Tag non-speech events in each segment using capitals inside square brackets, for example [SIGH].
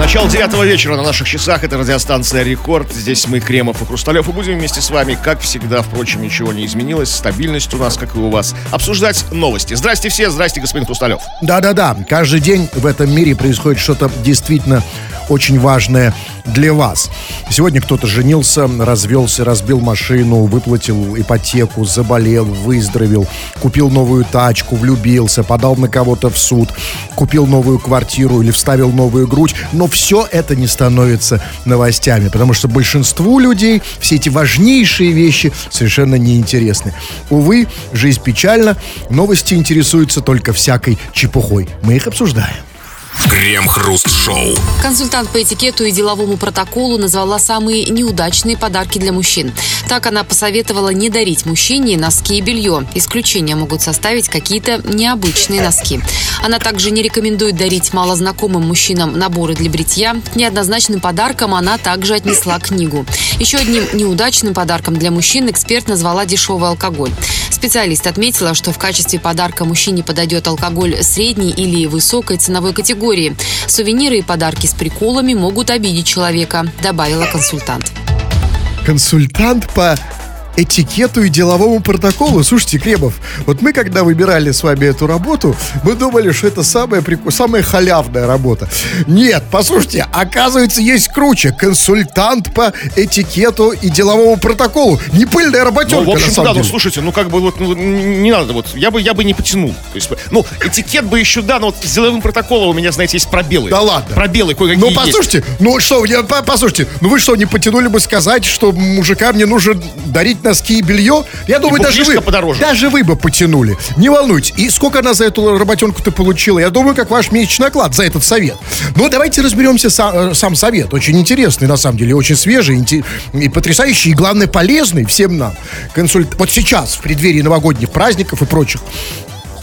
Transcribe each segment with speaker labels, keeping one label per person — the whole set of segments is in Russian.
Speaker 1: Начало девятого вечера на наших часах. Это радиостанция «Рекорд». Здесь мы, Кремов и Хрусталев, и будем вместе с вами, как всегда, впрочем, ничего не изменилось. Стабильность у нас, как и у вас. Обсуждать новости. Здрасте все, здрасте, господин Хрусталев.
Speaker 2: Да-да-да, каждый день в этом мире происходит что-то действительно очень важное для вас. Сегодня кто-то женился, развелся, разбил машину, выплатил ипотеку, заболел, выздоровел, купил новую тачку, влюбился, подал на кого-то в суд, купил новую квартиру или вставил новую грудь. Но все это не становится новостями, потому что большинству людей все эти важнейшие вещи совершенно неинтересны. Увы, жизнь печальна, новости интересуются только всякой чепухой. Мы их обсуждаем.
Speaker 3: Крем-хруст-шоу.
Speaker 4: Консультант по этикету и деловому протоколу назвала самые неудачные подарки для мужчин. Так она посоветовала не дарить мужчине носки и белье. Исключения могут составить какие-то необычные носки. Она также не рекомендует дарить малознакомым мужчинам наборы для бритья. К неоднозначным подаркам она также отнесла книгу. Еще одним неудачным подарком для мужчин эксперт назвала дешевый алкоголь. Специалист отметила, что в качестве подарка мужчине подойдет алкоголь средней или высокой ценовой категории. Сувениры и подарки с приколами могут обидеть человека, добавила консультант.
Speaker 2: Консультант по этикету и деловому протоколу. Слушайте, Кремов, вот мы когда выбирали с вами эту работу, мы думали, что это самая, прику... самая халявная работа. Нет, послушайте, оказывается, есть круче. Консультант по этикету и деловому протоколу. Не пыльная работенка,
Speaker 1: Ну, в общем,
Speaker 2: на
Speaker 1: да, ну
Speaker 2: деле.
Speaker 1: слушайте, ну как бы вот ну, не надо, вот я бы я бы не потянул. То есть, ну, этикет бы еще, да, но вот с деловым протоколом у меня, знаете, есть пробелы.
Speaker 2: Да ладно.
Speaker 1: Пробелы кое-какие
Speaker 2: Ну,
Speaker 1: есть.
Speaker 2: послушайте, ну что, я, по- послушайте, ну вы что, не потянули бы сказать, что мужикам не нужно дарить носки и белье? Я думаю, даже вы,
Speaker 1: подороже.
Speaker 2: даже вы бы потянули. Не волнуйтесь. И сколько она за эту работенку-то получила? Я думаю, как ваш месячный оклад за этот совет. Ну, давайте разберемся са- э, сам совет. Очень интересный, на самом деле, очень свежий и потрясающий, и, главное, полезный всем нам. Консульт... Вот сейчас, в преддверии новогодних праздников и прочих,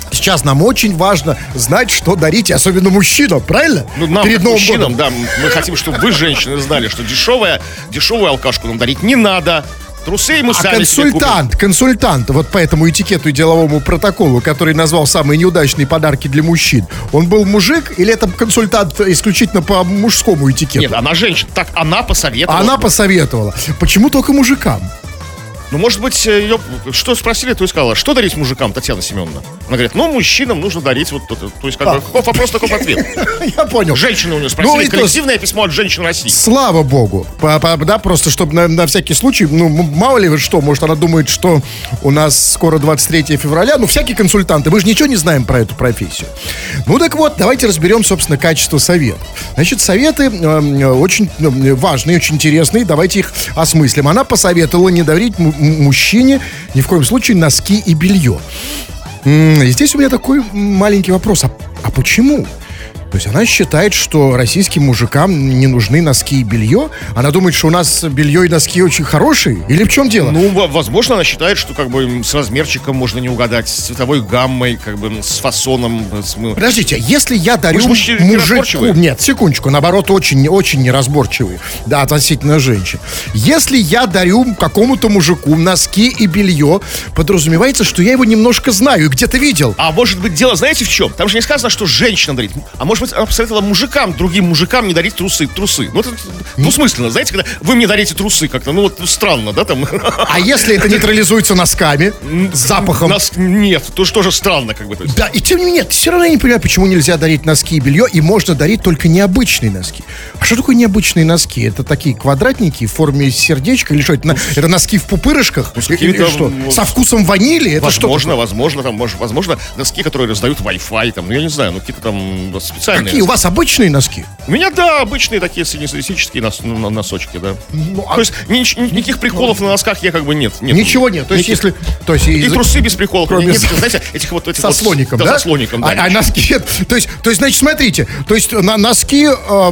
Speaker 2: Сейчас нам очень важно знать, что дарить, особенно мужчинам, правильно?
Speaker 1: Ну, нам,
Speaker 2: Перед Новым
Speaker 1: мужчинам,
Speaker 2: годом.
Speaker 1: да, мы хотим, чтобы вы, женщины, знали, что дешевая, дешевую алкашку нам дарить не надо. Трусы мы
Speaker 2: А
Speaker 1: сами
Speaker 2: консультант, консультант, вот по этому этикету и деловому протоколу, который назвал самые неудачные подарки для мужчин, он был мужик или это консультант исключительно по мужскому этикету?
Speaker 1: Нет, она женщина. Так, она посоветовала.
Speaker 2: Она посоветовала. Почему только мужикам?
Speaker 1: Ну, может быть, ее... Что спросили, то и сказала. Что дарить мужикам, Татьяна Семеновна? Она говорит, ну, мужчинам нужно дарить вот это. То есть, как бы, каков вопрос, таков ответ. [LAUGHS]
Speaker 2: Я понял.
Speaker 1: Женщины у нее
Speaker 2: Ну,
Speaker 1: спросили.
Speaker 2: то-
Speaker 1: Коллективное письмо от женщин России.
Speaker 2: Слава богу. По- по- да, просто чтобы на, на всякий случай, ну, мало ли что, может, она думает, что у нас скоро 23 февраля, ну, всякие консультанты, мы же ничего не знаем про эту профессию. Ну, так вот, давайте разберем, собственно, качество советов. Значит, советы э, очень э, важные, очень интересные, давайте их осмыслим. Она посоветовала не дарить мужчине ни в коем случае носки и белье. И Здесь у меня такой маленький вопрос. А, а почему? То есть она считает, что российским мужикам не нужны носки и белье? Она думает, что у нас белье и носки очень хорошие? Или в чем дело?
Speaker 1: Ну, во- возможно, она считает, что как бы с размерчиком можно не угадать, с цветовой гаммой, как бы м, с фасоном. с,
Speaker 2: Подождите, если я дарю
Speaker 1: Вы же
Speaker 2: мужику... Нет, секундочку, наоборот, очень, очень неразборчивые. Да, относительно женщин. Если я дарю какому-то мужику носки и белье, подразумевается, что я его немножко знаю и где-то видел.
Speaker 1: А может быть, дело, знаете, в чем? Там же не сказано, что женщина дарит. А может быть, она посоветовала мужикам, другим мужикам не дарить трусы. Трусы. Ну, это двусмысленно. Знаете, когда вы мне дарите трусы как-то, ну, вот странно, да, там.
Speaker 2: А если это нейтрализуется носками, запахом?
Speaker 1: Нас нет, то что же странно, как бы. то есть.
Speaker 2: Да, и тем не менее, все равно я не понимаю, почему нельзя дарить носки и белье, и можно дарить только необычные носки. А что такое необычные носки? Это такие квадратники в форме сердечка или что? Это, на- это носки в пупырышках?
Speaker 1: Ну, с
Speaker 2: Или
Speaker 1: какими-то,
Speaker 2: что? Со вкусом ванили? Это что?
Speaker 1: возможно, возможно, там, может, возможно, носки, которые раздают Wi-Fi, там, ну, я не знаю, ну, какие-то там специальные.
Speaker 2: Какие? У вас обычные носки?
Speaker 1: У меня, да, обычные такие среднестатистические нос- ну, носочки, да.
Speaker 2: а-
Speaker 1: То есть ни- ни- никаких приколов на носках я как бы нет. нет.
Speaker 2: Ничего нет. То есть,
Speaker 1: Никаких.
Speaker 2: если... То есть,
Speaker 1: И
Speaker 2: из-
Speaker 1: трусы без приколов.
Speaker 2: Кроме
Speaker 1: Нет, знаете, этих вот... Этих
Speaker 2: Со
Speaker 1: вот,
Speaker 2: слоником, да?
Speaker 1: Со слоником, да.
Speaker 2: А, а носки... То есть, то есть, значит, смотрите. То есть, на, носки э,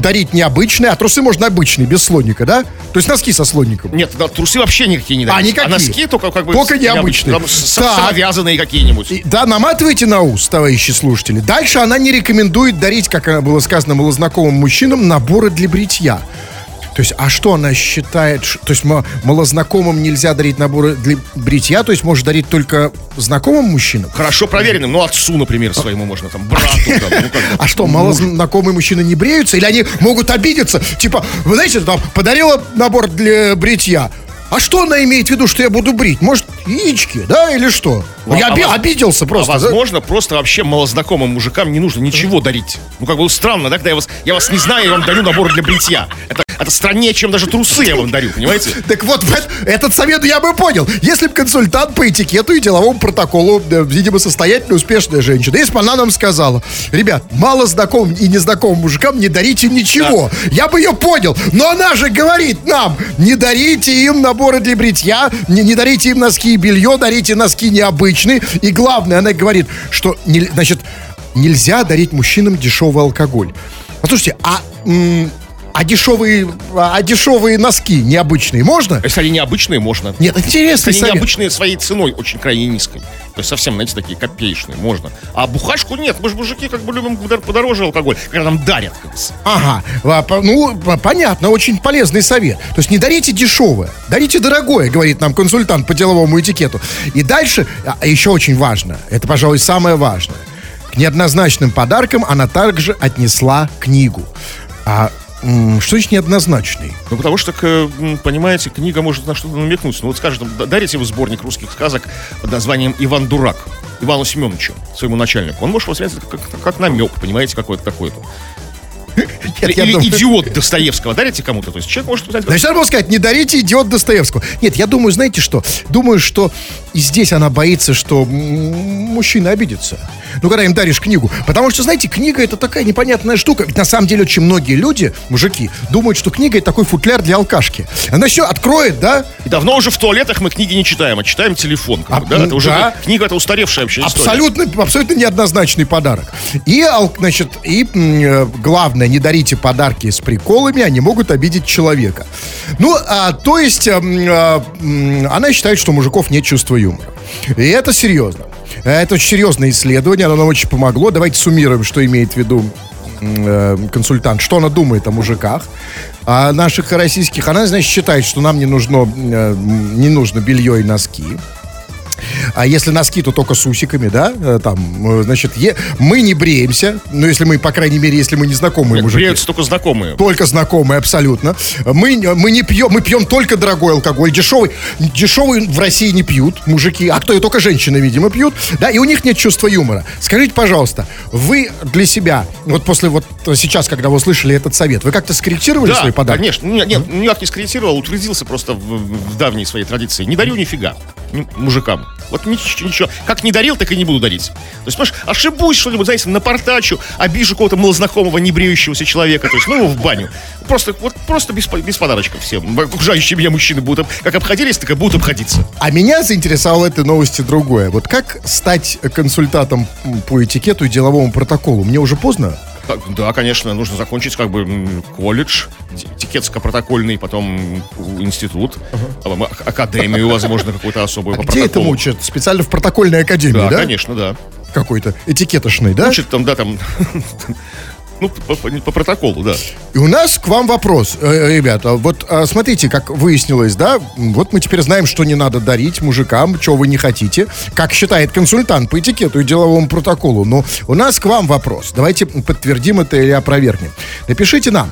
Speaker 2: дарить необычные, а трусы можно обычные, без слоника, да? То есть, носки со слоником.
Speaker 1: Нет, да, трусы вообще никакие не
Speaker 2: А,
Speaker 1: дают.
Speaker 2: никакие?
Speaker 1: носки только как бы...
Speaker 2: Только
Speaker 1: с-
Speaker 2: необычные.
Speaker 1: там. Самовязанные какие-нибудь.
Speaker 2: И- Да, наматывайте на ус, товарищи слушатели. Дальше она не рекомендует дарить, как было сказано малознакомым мужчинам, наборы для бритья. То есть, а что она считает? То есть, ма- малознакомым нельзя дарить наборы для бритья, то есть, можешь дарить только знакомым мужчинам?
Speaker 1: Хорошо проверенным, ну, отцу, например, своему можно, там, брату, там, ну.
Speaker 2: А что, малознакомые мужчины не бреются? Или они могут обидеться? Типа, вы знаете, там, подарила набор для бритья. А что она имеет в виду, что я буду брить? Может, яички, да, или что?
Speaker 1: Ну,
Speaker 2: я
Speaker 1: а
Speaker 2: оби-
Speaker 1: воз-
Speaker 2: обиделся просто.
Speaker 1: а
Speaker 2: да?
Speaker 1: возможно, просто вообще малознакомым мужикам не нужно ничего дарить. Ну, как бы странно, да, когда я вас, я вас не знаю, я вам дарю набор для бритья. Это, это страннее, чем даже трусы я вам дарю, понимаете? [LAUGHS]
Speaker 2: Так вот, эт- этот совет я бы понял. Если бы консультант по этикету и деловому протоколу, э, видимо, состоятельная, успешная женщина, если бы она нам сказала, ребят, мало знакомым и незнакомым мужикам не дарите ничего, я бы ее понял. Но она же говорит нам, не дарите им наборы для бритья, не, не дарите им носки и белье, дарите носки необычные. И главное, она говорит, что, не- значит, нельзя дарить мужчинам дешевый алкоголь. Послушайте, а... м, а дешевые, а дешевые носки необычные можно?
Speaker 1: Если они необычные, можно.
Speaker 2: Нет, интересный
Speaker 1: Они
Speaker 2: совет.
Speaker 1: необычные своей ценой, очень крайне низкой. То есть совсем, знаете, такие копеечные, можно. А бухашку нет, мы же мужики как бы любим подор- подороже алкоголь, когда нам дарят.
Speaker 2: Ага, а, ну, по- понятно, очень полезный совет. То есть не дарите дешевое, дарите дорогое, говорит нам консультант по деловому этикету. И дальше, а, еще очень важно, это, пожалуй, самое важное. К неоднозначным подаркам она также отнесла книгу. А что значит неоднозначный?
Speaker 1: Ну, потому что, понимаете, книга может на что-то намекнуть. Ну, вот скажем, дарите вы сборник русских сказок под названием «Иван Дурак» Ивану Семеновичу, своему начальнику. Он может воспринять это как, как намек, понимаете, какой-то такой-то. [LAUGHS] Или,
Speaker 2: я
Speaker 1: или
Speaker 2: думаю-
Speaker 1: идиот Достоевского дарите кому-то. То есть человек может узнать...
Speaker 2: Значит, надо было сказать, не дарите идиот Достоевского. Нет, я думаю, знаете что? Думаю, что и здесь она боится, что мужчина обидится. Ну, когда им даришь книгу. Потому что, знаете, книга это такая непонятная штука. Ведь на самом деле очень многие люди, мужики, думают, что книга это такой футляр для алкашки. Она все откроет, да?
Speaker 1: И давно уже в туалетах мы книги не читаем, а читаем телефон. как
Speaker 2: А,
Speaker 1: да? Это уже
Speaker 2: да.
Speaker 1: книга, это устаревшая вообще история.
Speaker 2: Абсолютно, абсолютно неоднозначный подарок. И, значит, и э, главное, не дарите подарки с приколами, они могут обидеть человека. Ну, а, то есть, а, м, она считает, что у мужиков нет чувства юмора. И это серьезно. Это очень серьезное исследование, оно нам очень помогло. Давайте суммируем, что имеет в виду э, консультант, что она думает о мужиках, о наших российских. Она, значит, считает, что нам не нужно, э, не нужно белье и носки. А если носки, то только с усиками, да? Э, Там, э, значит, е- мы не бреемся. Ну, если мы, по крайней мере, если мы не знакомые
Speaker 1: Нет,
Speaker 2: мужики.
Speaker 1: бреются только знакомые.
Speaker 2: Только знакомые, абсолютно. Мы, не- мы не пьем, мы пьем только дорогой алкоголь. Дешевый, дешевый в России не пьют мужики, а кто и только женщины, видимо, пьют. Да, и у них нет чувства юмора. Скажите, пожалуйста, вы для себя, вот после вот сейчас, когда вы услышали этот совет, вы как-то скорректировали
Speaker 1: Да,
Speaker 2: свои подарки?
Speaker 1: конечно. Нет, нет, никак не скорректировал, утвердился просто в, в давней своей традиции. Не дарю нифига мужикам. Вот ничего, ничего. Как не дарил, так и не буду дарить. То есть, понимаешь, ошибусь что-нибудь, знаете, напортачу, обижу какого-то малознакомого, не бреющегося человека, то есть, ну, в баню. Просто, вот, просто без, без подарочков всем. Окружающие меня мужчины будут, как обходились, так и будут обходиться.
Speaker 2: А меня заинтересовало этой новости другое. Вот как стать консультантом по этикету и деловому протоколу? Мне уже поздно?
Speaker 1: Так, да, конечно, нужно закончить как бы колледж, этикетско-протокольный, потом институт, а- академию, возможно, какую-то особую
Speaker 2: А где это
Speaker 1: протоколу.
Speaker 2: учат? Специально в протокольной академии,
Speaker 1: Да,
Speaker 2: да?
Speaker 1: конечно, да.
Speaker 2: Какой-то этикетошный, да?
Speaker 1: Учат там, да, там, [LAUGHS] ну, по, по- по протоколу, да.
Speaker 2: И у нас к вам вопрос, э, ребята. Вот а, смотрите, как выяснилось, да? Вот мы теперь знаем, что не надо дарить мужикам, чего вы не хотите. Как считает консультант по этикету и деловому протоколу. Но у нас к вам вопрос. Давайте подтвердим это или опровергнем. Напишите нам.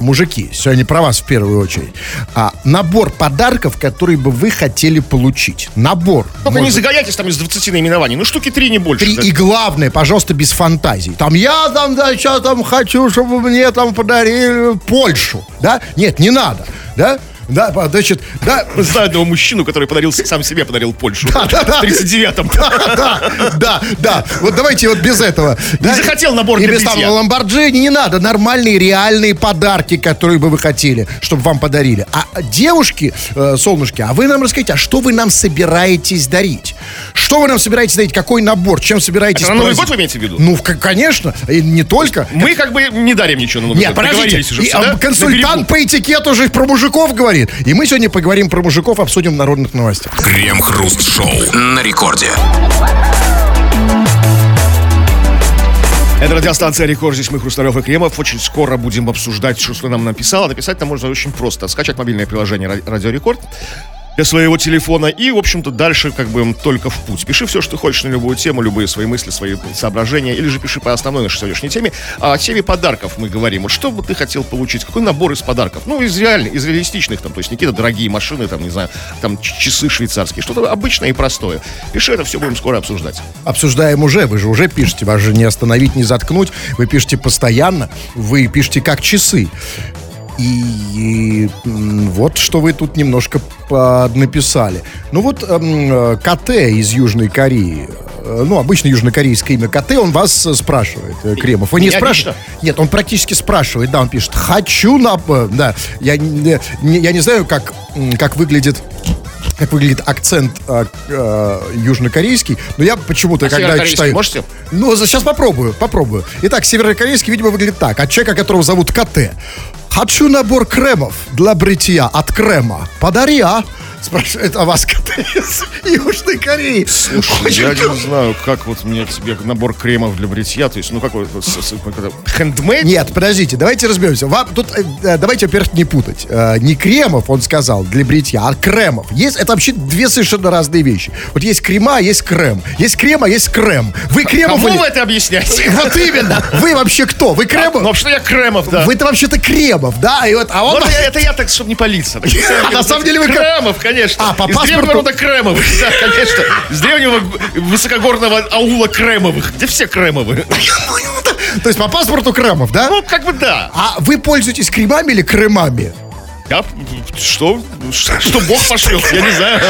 Speaker 2: Мужики, сегодня про вас в первую очередь. А, набор подарков, которые бы вы хотели получить. Набор.
Speaker 1: Только не
Speaker 2: Может,
Speaker 1: загоняйтесь там из 20 наименований. Ну, штуки три, не больше.
Speaker 2: Три,
Speaker 1: Да.
Speaker 2: и главное, пожалуйста, без фантазий. Там я там, да, сейчас там хочу, чтобы мне там подарили Польшу. Да? Нет, не надо. Да? Да, значит, да, [LAUGHS]
Speaker 1: Знаю одного мужчину, который подарил, сам себе подарил Польшу.
Speaker 2: да, да.
Speaker 1: В 39-м. [LAUGHS]
Speaker 2: да, да, да. Вот давайте вот без этого. Да?
Speaker 1: захотел набор
Speaker 2: И без там ламборджини не надо. Нормальные, реальные подарки, которые бы вы хотели, чтобы вам подарили. А девушки, э, солнышки, а вы нам расскажите, а что вы нам собираетесь дарить? Что вы нам собираетесь дарить? Какой набор? Чем собираетесь
Speaker 1: Это на Новый год вы имеете в виду?
Speaker 2: Ну, конечно. И не только.
Speaker 1: Мы как бы не дарим ничего на Новый
Speaker 2: Нет,
Speaker 1: год.
Speaker 2: подождите.
Speaker 1: Договорились уже
Speaker 2: И,
Speaker 1: да?
Speaker 2: Консультант по этикету уже про мужиков говорит. И мы сегодня поговорим про мужиков, обсудим в народных новостях.
Speaker 3: Крем-хруст-шоу на рекорде.
Speaker 1: Это радиостанция Рекорд. Здесь мы, Хрусталев и Кремов. Очень скоро будем обсуждать, что нам написала. Написать нам можно очень просто. Скачать мобильное приложение Радио Рекорд для своего телефона. И, в общем-то, дальше как бы только в путь. Пиши все, что хочешь на любую тему, любые свои мысли, свои соображения. Или же пиши по основной нашей сегодняшней теме. А о теме подарков мы говорим. Вот что бы ты хотел получить? Какой набор из подарков? Ну, из реальных, из реалистичных, там, то есть не какие-то дорогие машины, там, не знаю, там, часы швейцарские. Что-то обычное и простое. Пиши это, все будем скоро обсуждать.
Speaker 2: Обсуждаем уже, вы же уже пишете, вас же не остановить, не заткнуть. Вы пишете постоянно, вы пишете как часы. И, вот что вы тут немножко написали. Ну вот эм, КТ из Южной Кореи, э, ну, обычно южнокорейское имя КТ, он вас спрашивает, э, Кремов. Вы не спрашиваете? Нет, он практически спрашивает, да, он пишет, хочу на... Э, да, я, я, я не знаю, как, как выглядит как выглядит акцент э, э, южнокорейский, но я почему-то, а когда читаю...
Speaker 1: можете?
Speaker 2: Ну, сейчас попробую, попробую. Итак, северокорейский, видимо, выглядит так. От человека, которого зовут КТ. Хочу набор кремов для бритья от крема. Подари, а? Спрашивает о вас из Южной Кореи.
Speaker 1: Слушай, Очень я не знаю, как вот мне тебе набор кремов для бритья, то есть, ну какой, хендмейд?
Speaker 2: Нет, подождите, давайте разберемся. Вам, тут, э, давайте, во-первых, не путать. Э, не кремов, он сказал, для бритья, а кремов. Есть, это вообще две совершенно разные вещи. Вот есть крема, а есть крем. Есть крема, есть крем. Вы кремов...
Speaker 1: Кому вы это объясняете? [LAUGHS]
Speaker 2: Вот именно. Вы вообще кто? Вы кремов? Ну,
Speaker 1: вообще я кремов, да.
Speaker 2: Вы-то вообще-то кремов, да? И вот,
Speaker 1: а он... [LAUGHS] Это я так, чтобы не палиться. [LAUGHS]
Speaker 2: На самом деле вы...
Speaker 1: Кремов, конечно.
Speaker 2: А, по паспорту... Из древнего
Speaker 1: рода Кремовых, да, конечно. Из древнего высокогорного аула Кремовых, где все Кремовы.
Speaker 2: То есть по паспорту Кремов, да?
Speaker 1: Ну, как бы да.
Speaker 2: А вы пользуетесь кремами или кремами?
Speaker 1: Я, что? Что Бог пошлет? Я не знаю.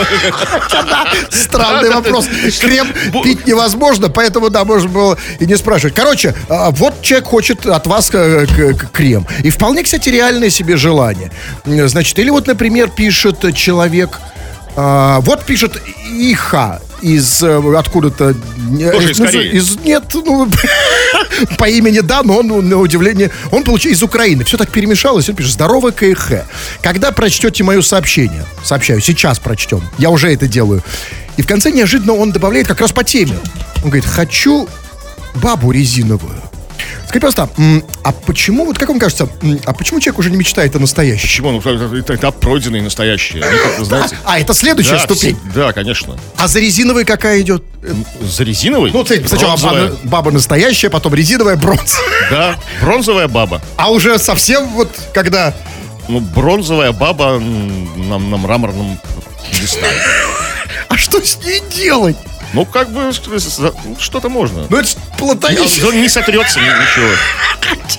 Speaker 2: Странный вопрос. Крем пить невозможно, поэтому, да, можно было и не спрашивать. Короче, а, вот человек хочет от вас э, крем. И вполне, кстати, реальное себе желание. Значит, или вот, например, пишет человек... А, вот пишет Иха из э, откуда-то...
Speaker 1: Тоже из, из
Speaker 2: нет, ну, [LAUGHS] по имени да, но он, ну, на удивление, он получил из Украины. Все так перемешалось, он пишет, здорово, КХ. Когда прочтете мое сообщение, сообщаю, сейчас прочтем, я уже это делаю. И в конце неожиданно он добавляет как раз по теме. Он говорит, хочу бабу резиновую. Скажите, пожалуйста, а почему, вот как вам кажется, а почему человек уже не мечтает о настоящем?
Speaker 1: Почему? Ну, это этап пройденный настоящий. Они,
Speaker 2: знаете, а, это следующая да, ступень?
Speaker 1: Да, конечно.
Speaker 2: А за резиновой какая идет?
Speaker 1: За резиновой?
Speaker 2: Ну, смотрите, сначала баба, баба настоящая, потом резиновая бронзовая.
Speaker 1: Да, бронзовая баба.
Speaker 2: А уже совсем вот когда...
Speaker 1: Ну, бронзовая баба на, на мраморном пьедестале. [LAUGHS]
Speaker 2: А что с ней делать?
Speaker 1: Ну, как бы, что-то можно.
Speaker 2: Ну, это платонично.
Speaker 1: Не, не сотрется ничего.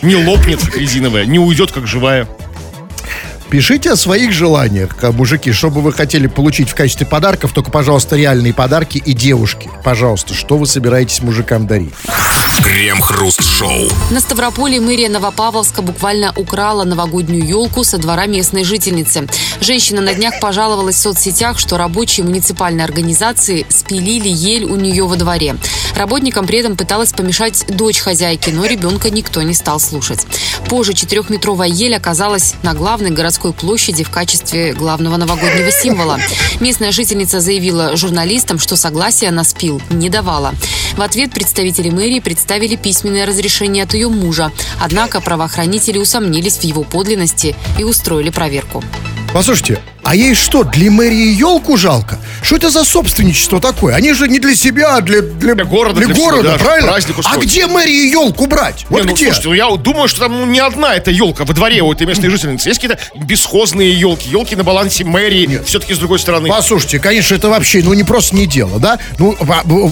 Speaker 1: Не лопнет, резиновая, не уйдет, как живая.
Speaker 2: Пишите о своих желаниях, мужики, что бы вы хотели получить в качестве подарков, только, пожалуйста, реальные подарки и девушки. Пожалуйста, что вы собираетесь мужикам дарить?
Speaker 3: Крем-хруст-шоу.
Speaker 4: На Ставрополе мэрия Новопавловска буквально украла новогоднюю елку со двора местной жительницы. Женщина на днях пожаловалась в соцсетях, что рабочие муниципальной организации спилили ель у нее во дворе. Работникам при этом пыталась помешать дочь хозяйки, но ребенка никто не стал слушать. Позже четырехметровая ель оказалась на главной городской площади в качестве главного новогоднего символа. Местная жительница заявила журналистам, что согласия на спил не давала. В ответ представители мэрии представили письменное разрешение от ее мужа. Однако правоохранители усомнились в его подлинности и устроили проверку.
Speaker 2: Послушайте, а ей что, для мэрии елку жалко? Что это за собственничество такое? Они же не для себя, а для, для,
Speaker 1: для города,
Speaker 2: для, для города,
Speaker 1: всего,
Speaker 2: правильно? А где мэрии елку брать?
Speaker 1: Вот не, ну, где? Слушайте, ну, я думаю, что там ну, не одна эта елка во дворе у этой местной жительницы. Есть какие-то бесхозные елки, елки на балансе мэрии, все-таки с другой стороны.
Speaker 2: Послушайте, конечно, это вообще, ну, не просто не дело, да? Ну,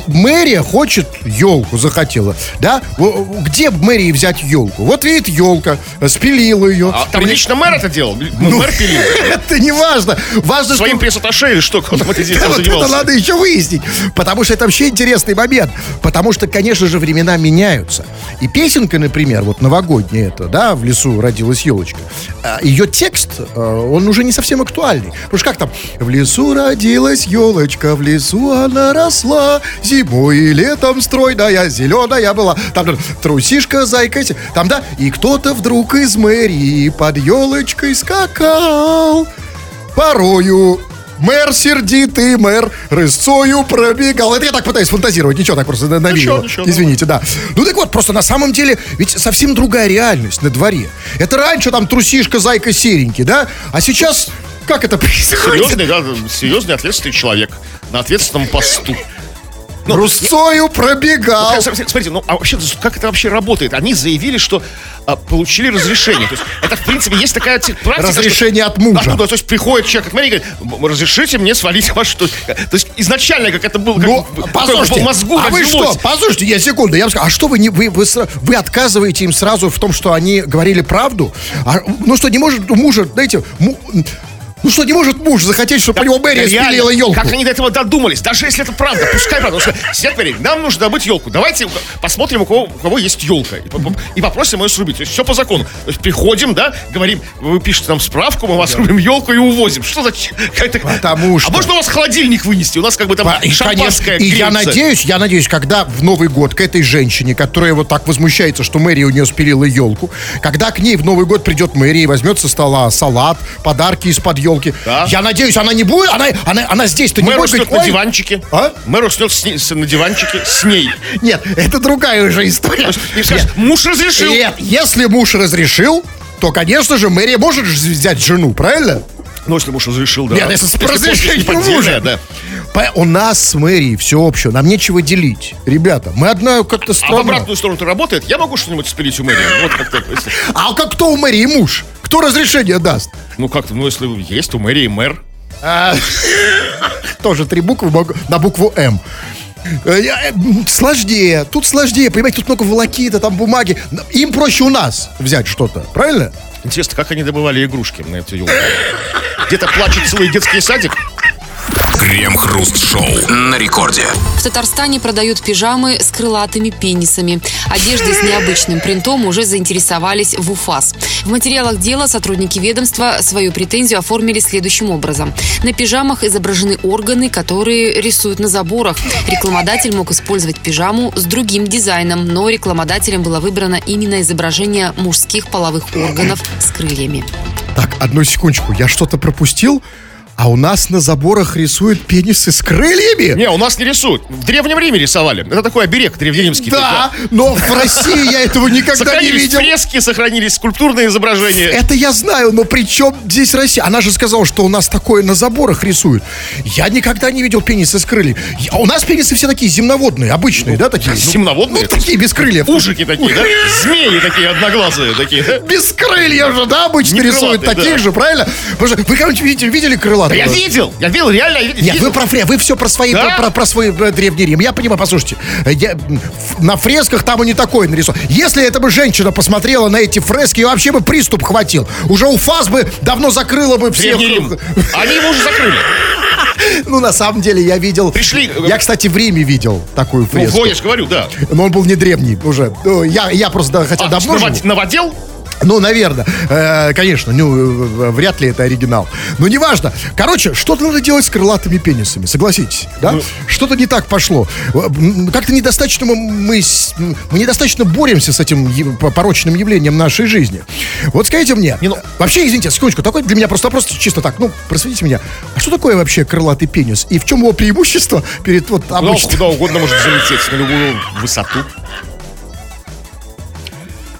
Speaker 2: мэрия хочет елку, захотела, да? Где мэрии взять елку? Вот видит елка, спилила ее.
Speaker 1: А там лично мэр это делал? Ну, мэр пилил. [LAUGHS]
Speaker 2: Это не важно важно. Важно,
Speaker 1: Своим что... пресс-атташе что? [LAUGHS]
Speaker 2: Вот это надо еще выяснить. Потому что это вообще интересный момент. Потому что, конечно же, времена меняются. И песенка, например, вот новогодняя это, да, в лесу родилась елочка. А, Ее текст, э, он уже не совсем актуальный. Потому что как там? В лесу родилась елочка, в лесу она росла, зимой и летом стройная, зеленая была. Там трусишка, зайка, там, да, и кто-то вдруг из мэрии под елочкой скакал порою Мэр сердитый, мэр рысцою пробегал. Это я так пытаюсь фантазировать, ничего, так просто на- навеяло.
Speaker 1: ничего,
Speaker 2: Извините, да. Ну так вот, просто на самом деле, ведь совсем другая реальность на дворе. Это раньше там трусишка, зайка, серенький, да? А сейчас, как это происходит?
Speaker 1: Серьезный, да, серьезный ответственный человек на ответственном посту. Ну,
Speaker 2: Русцою пробегал.
Speaker 1: Ну, смотрите, ну а вообще, как это вообще работает? Они заявили, что а, получили разрешение. То есть это, в принципе, есть такая практика. что-
Speaker 2: Разрешение от мужа.
Speaker 1: Да, ну, то есть приходит человек к мэрии и говорит, «М, разрешите мне свалить ваш... То то есть изначально, как это было, как
Speaker 2: Ну, послушайте,
Speaker 1: мозгу
Speaker 2: а вы
Speaker 1: родилось.
Speaker 2: что? Послушайте, я секунду, я вам скажу, а что вы не вы, вы, вы отказываете им сразу в том, что они говорили правду? А, ну что, не может у мужа, знаете, му- ну что, не может муж захотеть, чтобы у него
Speaker 1: Да реально,
Speaker 2: спилила елку?
Speaker 1: Как они до этого додумались? Даже если это правда, пускай правда. Сидят мэрии, нам нужно добыть елку. Давайте посмотрим, у кого, у кого есть елка. И, и попросим ее срубить. То есть все по закону. То есть приходим, да, говорим, вы пишете нам справку, мы вас рубим елку и увозим. Что за... как это-
Speaker 2: Потому что-
Speaker 1: А можно у вас холодильник вынести? У нас как бы там
Speaker 2: По- И,
Speaker 1: шампанское
Speaker 2: конечно, и я надеюсь, я надеюсь, когда в Новый год к этой женщине, которая вот так возмущается, что мэрия у нее спилила елку, когда к ней в Новый год придет мэрия и возьмет со стола салат, подарки из-под елки,
Speaker 1: Да.
Speaker 2: я надеюсь, она не будет, она, она, она здесь-то не
Speaker 1: Мэр
Speaker 2: будет говорить,
Speaker 1: на диванчике.
Speaker 2: А?
Speaker 1: Мэр уснет с с- на диванчике с ней. [LAUGHS]
Speaker 2: Нет, это другая уже история.
Speaker 1: И скажет, муж разрешил.
Speaker 2: Нет, если муж разрешил, то, конечно же, мэрия может же взять жену, правильно?
Speaker 1: Ну, если муж разрешил, да.
Speaker 2: Нет, если с разрешения
Speaker 1: не
Speaker 2: мужа.
Speaker 1: да.
Speaker 2: По- У нас с мэрией все общее, нам нечего делить. Ребята, мы одна как-то
Speaker 1: А в
Speaker 2: страна.
Speaker 1: обратную сторону-то работает? Я могу что-нибудь спилить у мэрии? Вот как-то,
Speaker 2: А как кто у мэрии муж? Кто разрешение даст?
Speaker 1: Ну как-то, ну если есть у мэрии мэр.
Speaker 2: А, Тоже три буквы на букву М. Э, э, м, Сложнее, тут сложнее, понимаете, тут много волокита, там бумаги. Им проще у нас взять что-то, правильно?
Speaker 1: Интересно, как они добывали игрушки на эту елку? Где-то плачет целый детский садик?
Speaker 3: Крем-хруст-шоу на рекорде.
Speaker 4: В Татарстане продают пижамы с крылатыми пенисами. Одеждой с необычным принтом уже заинтересовались в УФАС. В материалах дела сотрудники ведомства свою претензию оформили следующим образом. На пижамах изображены органы, которые рисуют на заборах. Рекламодатель мог использовать пижаму с другим дизайном, но рекламодателем было выбрано именно изображение мужских половых органов с крыльями.
Speaker 2: Так, одну секундочку, я что-то пропустил? А у нас на заборах рисуют пенисы с крыльями?
Speaker 1: Не, у нас не рисуют. В Древнем Риме рисовали. Это такой оберег древнеримский.
Speaker 2: Да, но в [LAUGHS] России я этого никогда не видел.
Speaker 1: фрески, сохранились скульптурные изображения.
Speaker 2: Это я знаю, но при чем здесь Россия? Она же сказала, что у нас такое на заборах рисуют. Я никогда не видел пенисы с крыльями. Я- У нас пенисы все такие земноводные, обычные, да, такие? Ну,
Speaker 1: Земноводные?
Speaker 2: Ну, такие, без крыльев.
Speaker 1: Ужики такие, да? Змеи такие одноглазые такие?
Speaker 2: Без крыльев же, да, обычно рисуют таких же, правильно? Вы когда-нибудь видели, видели крылатого?
Speaker 1: Я видел, я видел, реально я видел.
Speaker 2: Нет, вы про фре, вы все про свои,
Speaker 1: Да?
Speaker 2: про, про- про свой э, древний Рим. Я понимаю, послушайте, э, я, на фресках там и не такой нарисован. Если эта бы женщина посмотрела на эти фрески, вообще бы приступ хватил. Уже у ФАС бы давно закрыла бы всех.
Speaker 1: Древний Рим. Они его уже закрыли.
Speaker 2: Ну, на самом деле, я видел...
Speaker 1: Пришли, э,
Speaker 2: Я, кстати, в Риме видел такую
Speaker 1: Ну,
Speaker 2: фреску.
Speaker 1: во, я же говорю, да.
Speaker 2: Но он был не древний уже. Ну, Я, я просто хотя
Speaker 1: А,
Speaker 2: давно живу. Ну, наверное. Э, конечно, ну, вряд ли это оригинал. Но неважно. Короче, что-то надо делать с крылатыми пенисами, согласитесь, да?
Speaker 1: Ну.
Speaker 2: Что-то не так пошло. Э, Как-то недостаточно мы, мы, мы недостаточно боремся с этим порочным явлением нашей жизни. Вот скажите мне,
Speaker 1: Не, ну-
Speaker 2: вообще, извините, секундочку, такой для меня просто вопрос чисто так, ну, просветите меня. А что такое вообще крылатый пенис? И в чем его преимущество перед вот
Speaker 1: Куда,
Speaker 2: обычным?
Speaker 1: куда угодно может залететь, на любую высоту.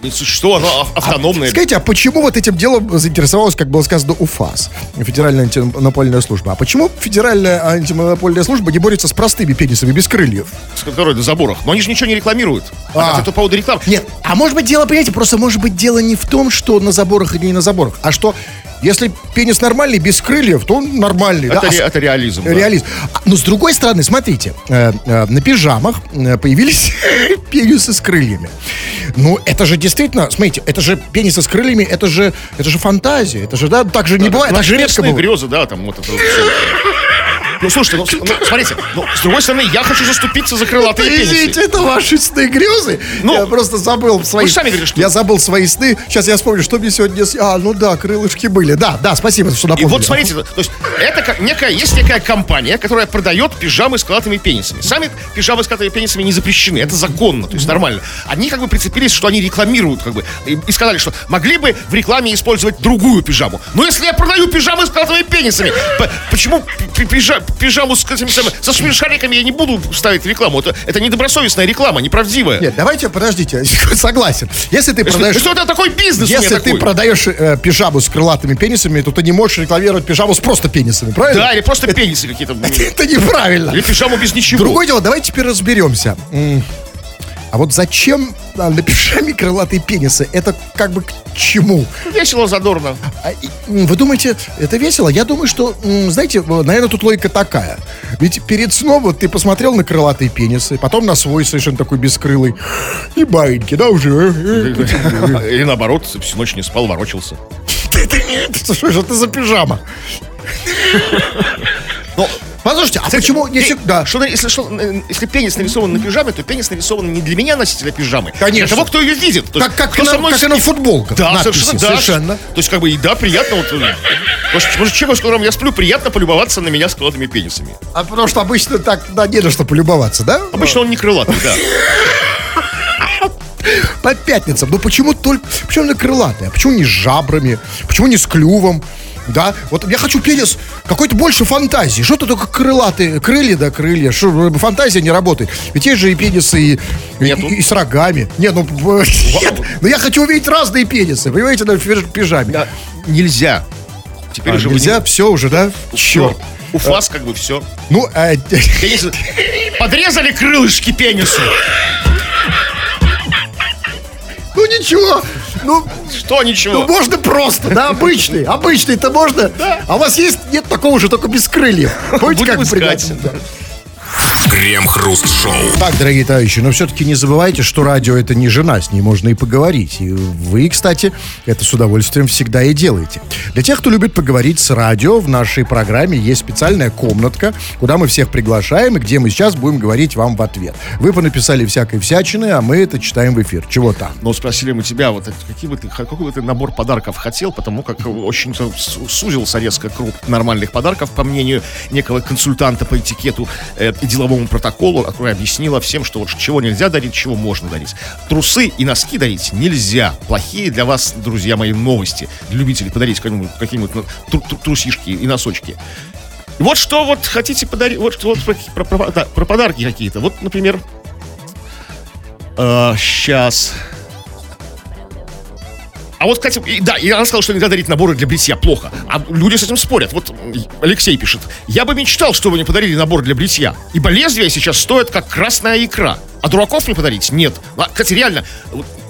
Speaker 1: И Что, оно ав- автономное.
Speaker 2: Скажите, а почему вот этим делом заинтересовалась, как было сказано, УФАС, Федеральная антимонопольная служба? А почему Федеральная антимонопольная служба не борется с простыми пенисами без крыльев?
Speaker 1: с которой на заборах. Но они же ничего не рекламируют.
Speaker 2: А.
Speaker 1: А. Это по поводу рекламы.
Speaker 2: Нет, а может быть дело, понимаете, просто может быть дело не в том, что на заборах или не на заборах, а что если пенис нормальный, без крыльев, то он нормальный.
Speaker 1: Это,
Speaker 2: да?
Speaker 1: Ре- это реализм. да.
Speaker 2: Реализм. А, Но с другой стороны, смотрите, э, э, на пижамах э, появились [LAUGHS] пенисы с крыльями. Ну, это же действительно, смотрите, это же пенисы с крыльями, это же, это же фантазия, это же, да, так же не бывает, так же редко бывает.
Speaker 1: грезы, да, там вот это вот всё. Ну, слушайте, ну, ну, смотрите, ну, с другой стороны, я хочу заступиться за крылатые пенисы.
Speaker 2: Извините, это ваши сны грезы.
Speaker 1: Ну,
Speaker 2: я просто забыл свои...
Speaker 1: вы сами говорили, что-
Speaker 2: Я забыл свои сны. Сейчас я вспомню, что мне сегодня... А, ну да, крылышки были. Да, да, спасибо, что
Speaker 1: И
Speaker 2: напомнили.
Speaker 1: вот смотрите, то есть это как некая, есть некая компания, которая продает пижамы с крылатыми пенисами. Сами пижамы с крылатыми пенисами не запрещены, это законно, то есть нормально. Они как бы прицепились, что они рекламируют, как бы, и, и сказали, что могли бы в рекламе использовать другую пижаму. Но если я продаю пижамы с крылатыми пенисами, почему пи- пижа- пижаму с этими самыми- со смешариками я не буду ставить рекламу? Это, это недобросовестная реклама, неправдивая.
Speaker 2: Нет, давайте, подождите, [LAUGHS] согласен. Если ты продаешь...
Speaker 1: если это такой бизнес
Speaker 2: Если ты
Speaker 1: такой.
Speaker 2: продаешь э, пижаму с крылатыми пенисами, то ты не можешь рекламировать пижаму с просто пенисами, правильно?
Speaker 1: Да, или просто пенисы какие-то. [LAUGHS]
Speaker 2: Это неправильно.
Speaker 1: Или пижаму без ничего.
Speaker 2: Другое дело, давайте теперь разберемся. А вот зачем а, на пижаме [LAUGHS] крылатые пенисы? Это как бы к чему?
Speaker 1: Весело, задорно.
Speaker 2: А, Вы думаете, это весело? Я думаю, что, знаете, наверное, тут логика такая. Ведь перед сном вот ты посмотрел на крылатые пенисы, потом на свой совершенно такой бескрылый и маленький, да, уже. [LAUGHS]
Speaker 1: Или наоборот, всю ночь не спал, ворочался. [LAUGHS]
Speaker 2: Что же это за пижама?
Speaker 1: Но,
Speaker 2: Послушайте, а почему не
Speaker 1: пе-
Speaker 2: всегда?
Speaker 1: Что, если, что, э, если пенис нарисован на пижаме, то пенис нарисован не для меня, носителя пижамы, а
Speaker 2: Конечно.
Speaker 1: для того, кто ее видит. То
Speaker 2: Так как
Speaker 1: кто
Speaker 2: на-
Speaker 1: со мной
Speaker 2: как
Speaker 1: с-
Speaker 2: и на футболках
Speaker 1: Да,
Speaker 2: надписи,
Speaker 1: совершенно, да.
Speaker 2: совершенно.
Speaker 1: То есть, как бы, и да, приятно. Вот, э, может, может, человеку, с которым я сплю, приятно полюбоваться на меня с крылатыми пенисами.
Speaker 2: А потому что обычно так, да, не на что полюбоваться, да?
Speaker 1: Обычно он не крылатый, да. [LAUGHS]
Speaker 2: По пятницам. Ну почему только... Почему на крылатые? А почему не с жабрами? Почему не с клювом? Да, вот я хочу пенис какой-то больше фантазии. Что-то только крылатые, крылья да крылья. Что, фантазия не работает. Ведь есть же и пенисы и, и,
Speaker 1: Нету.
Speaker 2: и с рогами. [LAUGHS] Нет, ну, нет, но я хочу увидеть разные пенисы, понимаете, на пижаме.
Speaker 1: Да, Нельзя. Теперь
Speaker 2: А,
Speaker 1: уже
Speaker 2: нельзя,
Speaker 1: не-
Speaker 2: все уже, да?
Speaker 1: Черт. У вас как бы все.
Speaker 2: Ну, а, [LAUGHS]
Speaker 1: Пенисы. Подрезали крылышки пенису.
Speaker 2: ну ничего, ну,
Speaker 1: Что, ничего?
Speaker 2: ну можно просто, да, обычный, обычный-то можно. А у вас есть, нет такого же, только без крыльев. Помните, как
Speaker 1: искать.
Speaker 3: Крем-хруст-шоу.
Speaker 2: Так, дорогие товарищи, но все-таки не забывайте, что радио это не жена, с ней можно и поговорить. И вы, кстати, это с удовольствием всегда и делаете. Для тех, кто любит поговорить с радио, в нашей программе есть специальная комнатка, куда мы всех приглашаем, и где мы сейчас будем говорить вам в ответ. Вы понаписали всякой всячины, а мы это читаем в эфир. Чего там?
Speaker 1: Но спросили мы тебя, вот какие бы ты, какой бы ты набор подарков хотел, потому как очень сузился резко круг нормальных подарков, по мнению некого консультанта по этикету э, и деловому протоколу, которая объяснила всем, что вот чего нельзя дарить, чего можно дарить. Трусы и носки дарить нельзя. Плохие для вас, друзья мои, новости. Для любителей подарить какие-нибудь ну, тру- тру- трусишки и носочки. Вот что вот хотите подарить, вот, вот про, про- про- про подарки какие-то. Вот, например, сейчас. А вот, кстати, и- да, и она сказала, что нельзя дарить наборы для бритья. Плохо. А люди с этим спорят. Вот Алексей пишет. Я бы мечтал, чтобы мне подарили набор для бритья. Ибо лезвия сейчас стоят, как красная икра. А дураков не подарить? Нет. А, кстати, реально,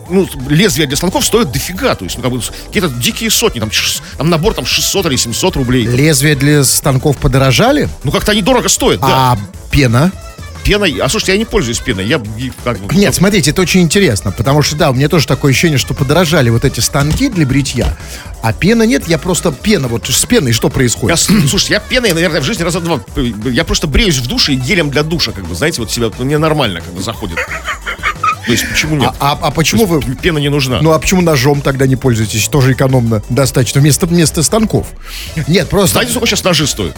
Speaker 1: ну, лезвия для станков стоят дофига. То есть, ну, как бы, какие-то дикие сотни. Там, там набор там 600 или 700 рублей.
Speaker 2: Лезвия для станков подорожали,
Speaker 1: Ну, как-то они дорого стоят, да.
Speaker 2: а пена?
Speaker 1: Пеной. А слушайте, я не пользуюсь пеной. Я как бы...
Speaker 2: Нет, смотрите, это очень интересно, потому что, да, у меня тоже такое ощущение, что подорожали вот эти станки для бритья, а пена нет, я просто пена, вот с пеной что
Speaker 1: Я,
Speaker 2: происходит?
Speaker 1: с- слушайте, я пеной, наверное, в жизни раза два. Я просто бреюсь в душе и гелем для душа, как бы, знаете, вот себя, ну, мне нормально, как бы, заходит. То есть, почему нет?
Speaker 2: А, а- а почему вы...
Speaker 1: Пена не нужна.
Speaker 2: Ну а почему ножом тогда не пользуетесь? Тоже экономно достаточно вместо, вместо станков. Нет, просто...
Speaker 1: Знаете, сколько сейчас ножи стоят?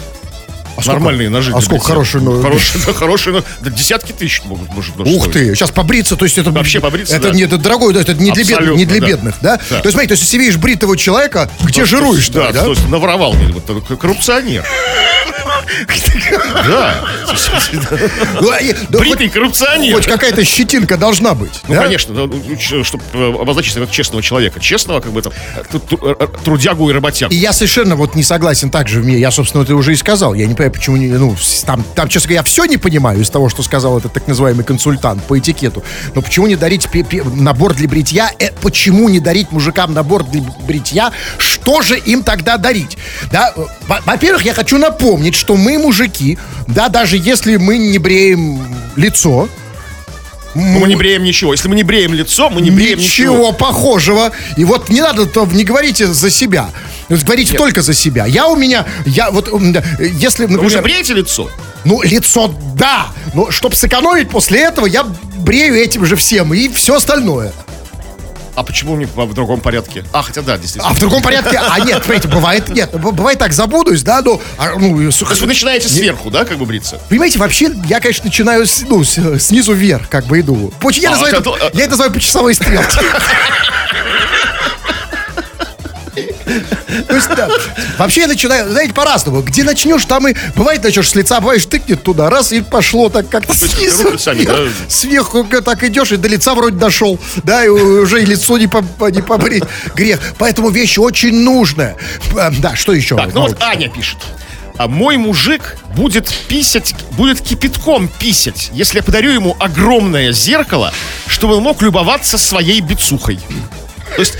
Speaker 2: А сколько?
Speaker 1: Нормальные ножи.
Speaker 2: А сколько хорошие, ну,
Speaker 1: Хорошие, хорошие, десятки тысяч могут, может, нож
Speaker 2: Ух ты, сейчас побриться, то есть это...
Speaker 1: Вообще побриться,
Speaker 2: Это
Speaker 1: да.
Speaker 2: не это дорогой, да, это не для, бедных,
Speaker 1: Абсолютно,
Speaker 2: не для
Speaker 1: да.
Speaker 2: бедных, да?
Speaker 1: Да.
Speaker 2: То есть, смотри, то есть, если видишь бритого человека, где жируешь
Speaker 1: Да,
Speaker 2: да?
Speaker 1: то есть наворовал, такой коррупционер. Да.
Speaker 2: Ну,
Speaker 1: Бритый
Speaker 2: хоть-
Speaker 1: коррупционер.
Speaker 2: Хоть какая-то щетинка должна быть.
Speaker 1: Ну, конечно, чтобы обозначить себя как честного человека. Честного, как бы, там, тру- э, трудягу и работягу.
Speaker 2: И я совершенно вот не согласен также. Я, собственно, это уже и сказал. Я не понимаю, почему не, ну, там, там, честно говоря, я все не понимаю из того, что сказал этот так называемый консультант по этикету. Но почему не дарить набор для бритья? Э, почему не дарить мужикам набор для бритья? Что же им тогда дарить? Да, э, во- во-первых, я хочу напомнить, что мы мужики, да, даже если мы не бреем лицо,
Speaker 1: Ну, мы не бреем ничего. Если мы не бреем лицо, мы не бреем
Speaker 2: Ничего
Speaker 1: ничего.
Speaker 2: похожего. И вот не надо, то не говорите за себя. Говорите только за себя. Я у меня, я вот, если,
Speaker 1: Вы же
Speaker 2: например,
Speaker 1: бреете лицо?
Speaker 2: ну, лицо, да, но чтобы сэкономить после этого, я брею этим же всем и все остальное.
Speaker 1: А почему не в другом порядке? А, хотя да, действительно.
Speaker 2: А в другом порядке, а нет, смотрите, бывает, нет, бывает так, забудусь, да, ну, а, ну, с-
Speaker 1: То есть вы начинаете сверху, да, как бы бриться?
Speaker 2: Понимаете, вообще, я, конечно, начинаю с- ну, с- снизу вверх, как бы иду. Я,
Speaker 1: А,
Speaker 2: называю,
Speaker 1: это-
Speaker 2: это, я это называю по часовой стрелке. [LAUGHS] То есть, да. Вообще я начинаю, знаете, по-разному. Где начнешь, там и... Бывает, начнешь с лица, бывает, тыкнет туда, раз, и пошло так как-то снизу.
Speaker 1: руки сами, да?
Speaker 2: Сверху так идешь, и до лица вроде дошел. Да, и уже и лицо не, по- не побрить. Грех. Поэтому вещь очень нужная. А, Да, что еще?
Speaker 1: Так, ну вот Аня пишет. А мой мужик будет писать, будет кипятком писать, если я подарю ему огромное зеркало, чтобы он мог любоваться своей бицухой. То есть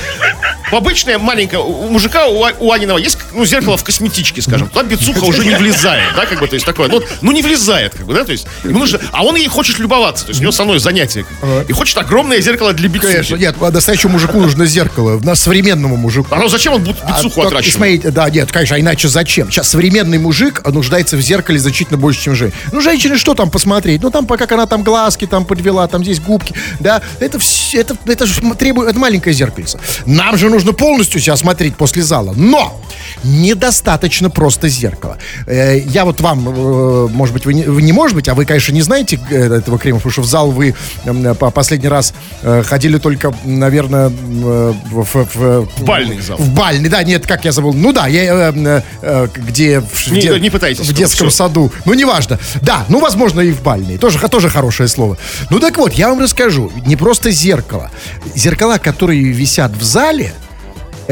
Speaker 1: в обычное маленькое у мужика у, А- у Аниного есть ну, зеркало в косметичке, скажем. Туда бицуха уже не влезает, да, как бы, то есть такое, ну, ну не влезает, как бы, да, то есть ему нужно, а он ей хочет любоваться, то есть у него со мной занятие, и хочет огромное зеркало для бицухи.
Speaker 2: Конечно, нет, а настоящему мужику нужно зеркало, на современному мужику.
Speaker 1: А ну зачем он будет
Speaker 2: А
Speaker 1: бицуху
Speaker 2: только,
Speaker 1: отращивать?
Speaker 2: смотрите, да, нет, конечно, а иначе зачем? Сейчас современный мужик нуждается в зеркале значительно больше, чем женщина. Ну, женщине что там посмотреть? Ну, там, по- как она там глазки там подвела, там здесь губки, да, это все, это, это же требует, это маленькое зеркальце. Нам же нужно полностью себя смотреть после зала. Но недостаточно просто зеркала. Э, я вот вам, э, может быть, вы не, вы не может быть, а вы, конечно, не знаете э, этого крема, потому что в зал вы по последний раз ходили только, наверное, в, в- в-
Speaker 1: В бальный зал.
Speaker 2: в бальный, да, нет, как я забыл. Ну да, я где в,
Speaker 1: Не-
Speaker 2: де-
Speaker 1: не пытайтесь,
Speaker 2: в детском
Speaker 1: всё.
Speaker 2: саду. Ну неважно. Да, ну возможно и в бальный. Тоже тоже хорошее слово. Ну так вот, я вам расскажу. Не просто зеркало. Зеркала, которые висят в зале.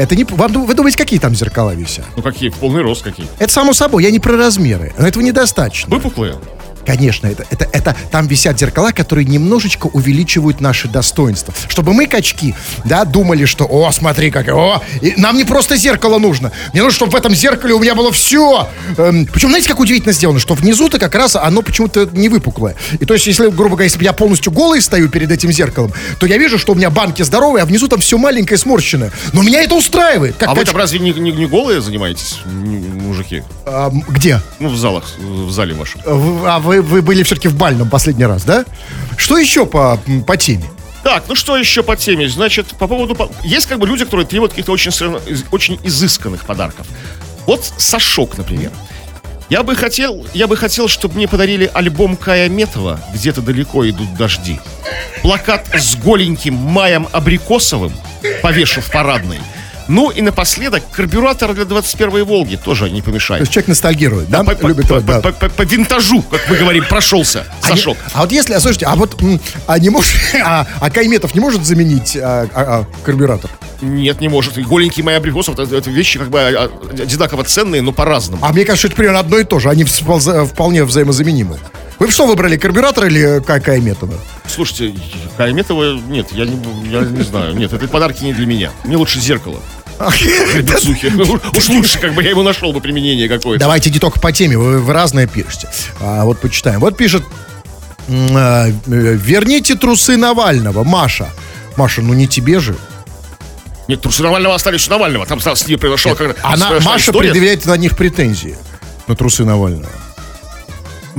Speaker 2: Это не... Вам, вы думаете, какие там зеркала висят?
Speaker 1: Ну какие, в полный рост какие?
Speaker 2: Это само собой, я не про размеры. Но этого недостаточно.
Speaker 1: Выпуклые?
Speaker 2: Конечно, это, это, это там висят зеркала, которые немножечко увеличивают наши достоинства. Чтобы мы, качки, да, думали, что, о, смотри, как, о, и нам не просто зеркало нужно. Мне нужно, чтобы в этом зеркале у меня было все. причем, знаете, как удивительно сделано, что внизу-то как раз оно почему-то не выпуклое. И то есть, если, грубо говоря, если я полностью голый стою перед этим зеркалом, то я вижу, что у меня банки здоровые, а внизу там все маленькое, сморщенное. Но меня это устраивает. Как
Speaker 1: А вы
Speaker 2: кач-
Speaker 1: там разве не, не- не голые занимаетесь, мужики?
Speaker 2: А, где?
Speaker 1: Ну, в залах, в зале вашем.
Speaker 2: В- А вы, вы были все-таки в бальном последний раз, да? Что еще по, по теме?
Speaker 1: Так, ну что еще по теме? Значит, по поводу... по- Есть как бы люди, которые требуют каких-то очень, очень изысканных подарков. Вот Сашок, например. Я бы хотел, я бы хотел, чтобы мне подарили альбом Кая Метова «Где-то далеко идут дожди». Плакат с голеньким Маем Абрикосовым повешу в парадной. Ну и напоследок карбюратор для 21-й «Волги» тоже не
Speaker 2: То
Speaker 1: помешает.
Speaker 2: есть человек ностальгирует, да?
Speaker 1: По, по-
Speaker 2: Любит,
Speaker 1: по-
Speaker 2: да.
Speaker 1: по- по- по винтажу, как мы говорим, прошелся
Speaker 2: А, не-
Speaker 1: Сашок.
Speaker 2: а вот если, а, слушайте, а вот а не может, [LAUGHS] а, а Кайметов не может заменить а, а, а, карбюратор?
Speaker 1: Нет, не может. И голенький моя абрикосов, это, это вещи как бы а, а, одинаково ценные, но по-разному.
Speaker 2: А мне кажется, это примерно одно и то же. Они вполне взаимозаменимы. Вы что выбрали, карбюратор или Кай- Кайметова?
Speaker 1: Слушайте, Кайметова, нет, я не, я не знаю. Нет, это подарки не для меня. Мне лучше зеркало. Для бицухи. Уж лучше, как бы я ему нашел бы применение какое-то.
Speaker 2: Давайте не только по теме, вы, вы разное пишете. А, вот почитаем. Вот пишет, а, верните трусы Навального, Маша. Маша, ну не тебе же.
Speaker 1: Нет, трусы Навального остались у Навального. Там с ней произошла как
Speaker 2: Она, Маша
Speaker 1: история.
Speaker 2: предъявляет на них претензии. На трусы Навального.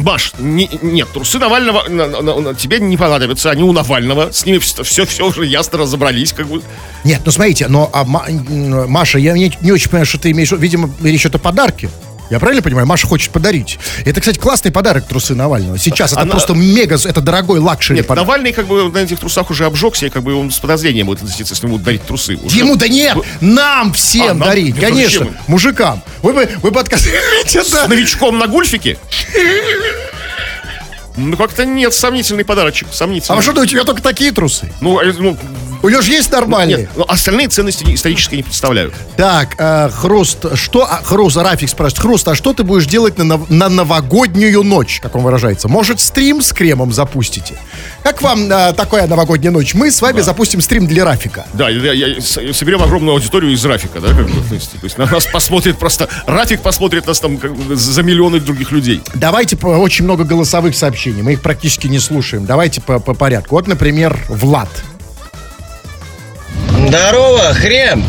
Speaker 1: Маш, не- нет, трусы Навального на- на- на- тебе не понадобятся. Они у Навального. С ними все, все, все уже ясно разобрались. Как бы.
Speaker 2: Нет, ну смотрите, но а, Маша, я не, не очень понимаю, что ты имеешь. Видимо, речь идет о подарке. Я правильно понимаю? Маша хочет подарить. Это, кстати, классный подарок трусы Навального. Сейчас это
Speaker 1: Она-
Speaker 2: просто мега, это дорогой luxury
Speaker 1: Нет,
Speaker 2: подарок.
Speaker 1: Навальный как бы на этих трусах уже обжегся, и как бы он с подозрением будет относиться, если ему дарить трусы. Уже-
Speaker 2: Ему да нет, нам всем
Speaker 1: А, нам?
Speaker 2: дарить,
Speaker 1: Нет,
Speaker 2: конечно,
Speaker 1: зачем?
Speaker 2: мужикам. Вы бы, вы бы отказались.
Speaker 1: С новичком на гульфике? Ну, как-то нет, сомнительный подарочек,
Speaker 2: А
Speaker 1: сомнительный.
Speaker 2: вы что у тебя только такие трусы?
Speaker 1: Ну, а, ну,
Speaker 2: У него же есть нормальные.
Speaker 1: нет, ну, остальные ценности исторически не представляю.
Speaker 2: Так, э, Хруст, что, а, Хруст, Рафик спрашивает, Хруст, а что ты будешь делать на, на новогоднюю ночь, как он выражается? Может, стрим с кремом запустите? Как вам э, такая новогодняя ночь? Мы с вами запустим стрим для Рафика.
Speaker 1: Да, я- я- соберем огромную аудиторию из Рафика, да, как бы, то есть, то есть на нас посмотрит просто, Рафик посмотрит нас там как за миллионы других людей.
Speaker 2: Давайте по, очень много голосовых сообщений, мы их практически не слушаем. Давайте по, по порядку. Вот, например, Влад.
Speaker 5: Здорово, Хрем!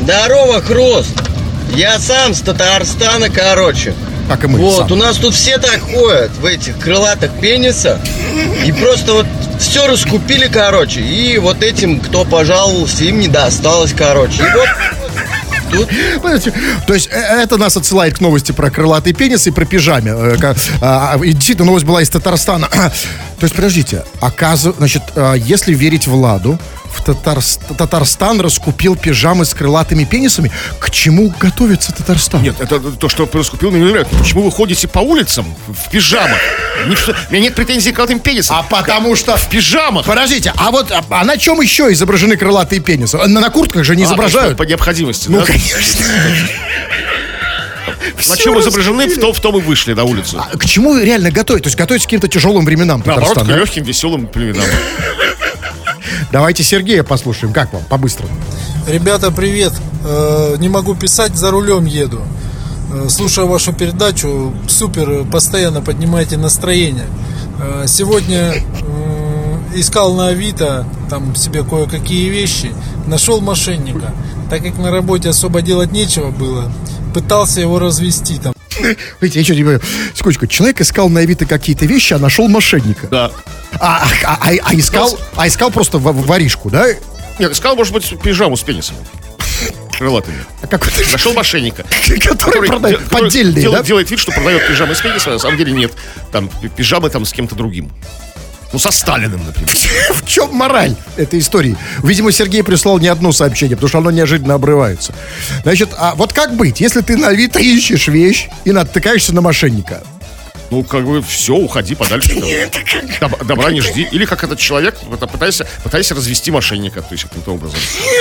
Speaker 5: Здорово, Хруст! Я сам с Татарстана, короче.
Speaker 2: Как и мы
Speaker 5: Вот,
Speaker 2: сам.
Speaker 5: у нас тут все так ходят в этих крылатых пенисах. И просто вот все раскупили, короче. И вот этим, кто пожаловался, им не досталось, короче. И вот тут
Speaker 2: Понимаете? То есть э, это нас отсылает к новости про крылатый пенис и про пижаме. Э, ка- а, И действительно, новость была из Татарстана. [CLEARS THROAT] То есть, подождите, оказывается, значит, э, если верить Владу, в Татарс- Татарстан раскупил пижамы с крылатыми пенисами. К чему готовится Татарстан?
Speaker 1: Нет, это то, что раскупил, не нравится. Почему вы ходите по улицам в пижамах? Ничто- У меня нет претензий к крылатым пенисам.
Speaker 2: А потому что...
Speaker 1: В пижамах.
Speaker 2: Подождите, а вот а, а на чем еще изображены крылатые пенисы? На, на куртках же не
Speaker 1: А,
Speaker 2: изображают.
Speaker 1: по необходимости,
Speaker 2: ну,
Speaker 1: да?
Speaker 2: конечно. [LAUGHS]
Speaker 1: На чем изображены, в том, в том и вышли на улицу.
Speaker 2: А К чему реально готовить? То есть готовить к каким-то тяжелым временам
Speaker 1: Наоборот,
Speaker 2: Татарстан,
Speaker 1: к
Speaker 2: да?
Speaker 1: легким, веселым племенам. [LAUGHS]
Speaker 2: Давайте Сергея послушаем. Как вам? По-быстрому.
Speaker 6: Ребята, привет. Э, Не могу писать, за рулем еду. Э, Слушаю вашу передачу. Супер, постоянно поднимаете настроение. Э, Сегодня искал на Авито там себе кое-какие вещи. Нашел мошенника. Так как на работе особо делать нечего было, пытался его развести там. [LAUGHS]
Speaker 2: Видите, я что понимаю. Секундочку, человек искал на Авито какие-то вещи, а нашел мошенника.
Speaker 1: Да.
Speaker 2: А, а- а- а искал, а искал просто в- воришку, да?
Speaker 1: Нет, искал, может быть, пижаму с пенисом. Крылатыми.
Speaker 2: А какой-то
Speaker 1: Нашел мошенника. [LAUGHS]
Speaker 2: который продает поддельные,
Speaker 1: дел-
Speaker 2: да?
Speaker 1: делает вид, что продает пижамы с пенисом, а на самом деле нет. Там пи- пижамы там с кем-то другим. Ну, со Сталиным, например. [LAUGHS]
Speaker 2: В чем мораль этой истории? Видимо, Сергей прислал не одно сообщение, потому что оно неожиданно обрывается. Значит, а вот как быть, если ты на Авито ищешь вещь и натыкаешься на мошенника?
Speaker 1: Ну, как бы, все, уходи подальше. [LAUGHS] Доб- Добра не жди. Или как этот человек, пытайся, пытайся развести мошенника, то есть каким-то образом.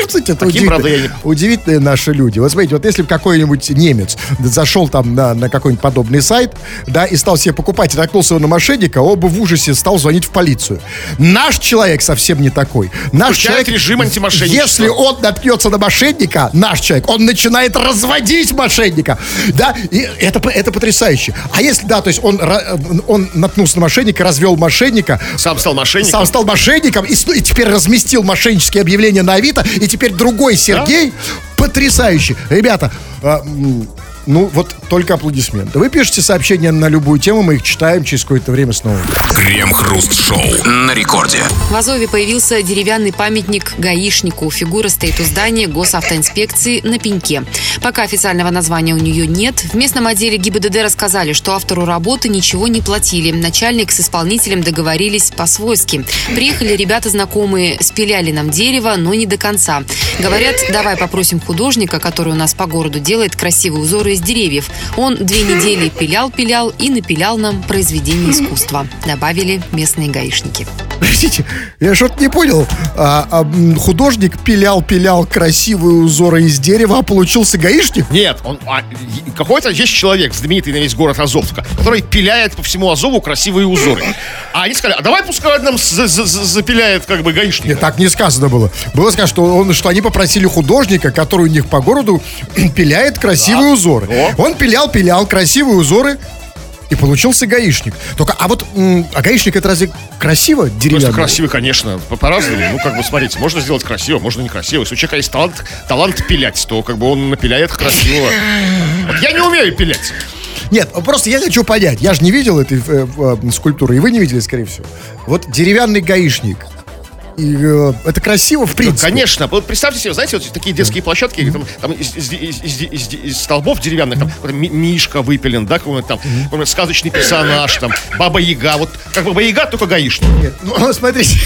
Speaker 2: Кстати, это
Speaker 1: Таким, правда, я не-
Speaker 2: удивительные наши люди. Вот смотрите, вот если бы какой-нибудь немец зашел там на, на какой-нибудь подобный сайт, да, и стал себе покупать, и наткнулся на мошенника, он бы в ужасе стал звонить в полицию. Наш человек совсем не такой. Наш
Speaker 1: Включает
Speaker 2: человек,
Speaker 1: режим антимошенничества.
Speaker 2: Если он наткнется на мошенника, наш человек, он начинает разводить мошенника. Да, и это, это потрясающе. А если, да, то есть он, ра- он наткнулся на мошенника, развел мошенника,
Speaker 1: Сам стал мошенником.
Speaker 2: сам стал мошенником и, и теперь разместил мошеннические объявления на Авито, и теперь другой Сергей потрясающий. Ребята, а, ну вот только аплодисменты. Вы пишете сообщения на любую тему, мы их читаем через какое-то время снова.
Speaker 3: Крем-хруст-шоу на рекорде.
Speaker 4: В Азове появился деревянный памятник гаишнику. Фигура стоит у здания госавтоинспекции на пеньке. Пока официального названия у нее нет. В местном отделе ГИБДД рассказали, что автору работы ничего не платили. Начальник с исполнителем договорились по-свойски. Приехали ребята знакомые, спиляли нам дерево, но не до конца. Говорят, давай попросим художника, который у нас по городу делает красивые узоры из деревьев. Он две недели пилял-пилял и напилял нам произведение искусства. Добавили местные гаишники.
Speaker 2: Простите, я что-то не понял. А, а, художник пилял-пилял красивые узоры из дерева, а получился гаишник?
Speaker 1: Нет, он а, какой-то есть человек, знаменитый на весь город Азовска, который пиляет по всему Азову красивые узоры. А они сказали, а давай пускай нам за- за- за- запиляет как бы гаишник.
Speaker 2: Нет, так не сказано было. Было сказано, что, он, что они попросили художника, который у них по городу [CLEARS THROAT] пиляет красивые узоры.
Speaker 1: О.
Speaker 2: Он пилял-пилял красивые узоры, и получился гаишник. Только, а вот, а гаишник это разве красиво
Speaker 1: Просто
Speaker 2: деревянный?
Speaker 1: красивый, конечно, по- по-разному. Ну, как бы, смотрите, можно сделать красиво, можно некрасиво. Если у человека есть талант, талант пилять, то как бы он напиляет красиво. Вот я не умею пилять.
Speaker 2: Нет, просто я хочу понять. Я же не видел этой э, э, скульптуры, и вы не видели, скорее всего. Вот деревянный гаишник. И, э, это красиво, в принципе.
Speaker 1: Конечно. Вот представьте себе, знаете, вот такие детские площадки, там, там из, из- из- из- из- столбов деревянных, там какой-то ми- мишка выпилен, да, какой-нибудь там, какой-нибудь сказочный персонаж, там, Баба Яга. Вот как Баба Яга, только гаишник.
Speaker 2: Нет, ну, [LAUGHS] смотрите.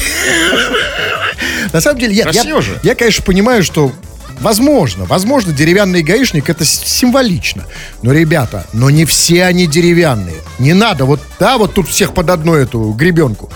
Speaker 2: На самом деле, я, я, я, конечно, понимаю, что Возможно, возможно, деревянный гаишник это символично. Но, ребята, но не все они деревянные. Не надо, вот, да, вот тут всех под одну эту гребенку.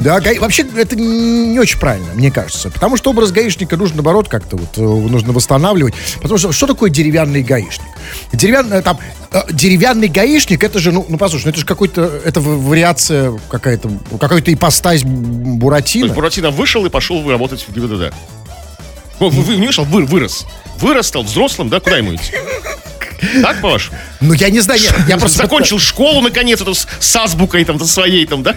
Speaker 2: Да, гаи- вообще это не очень правильно, мне кажется. Потому что образ гаишника нужно, наоборот, как-то вот э, нужно восстанавливать. Потому что что такое деревянный гаишник? Деревянный, там, э, деревянный гаишник, это же, ну, ну послушай, ну, это же какой-то, это вариация какая-то, какая-то ипостась
Speaker 1: То
Speaker 2: Буратино.
Speaker 1: есть Буратино вышел и пошел работать в ГИБДД. Вы не вышел, вы, вырос. Вырос, стал взрослым, да, куда ему идти? Так, по-вашему?
Speaker 2: Ну, я не знаю, я, я просто...
Speaker 1: Закончил школу, наконец, эту с, с азбукой там, своей там, да?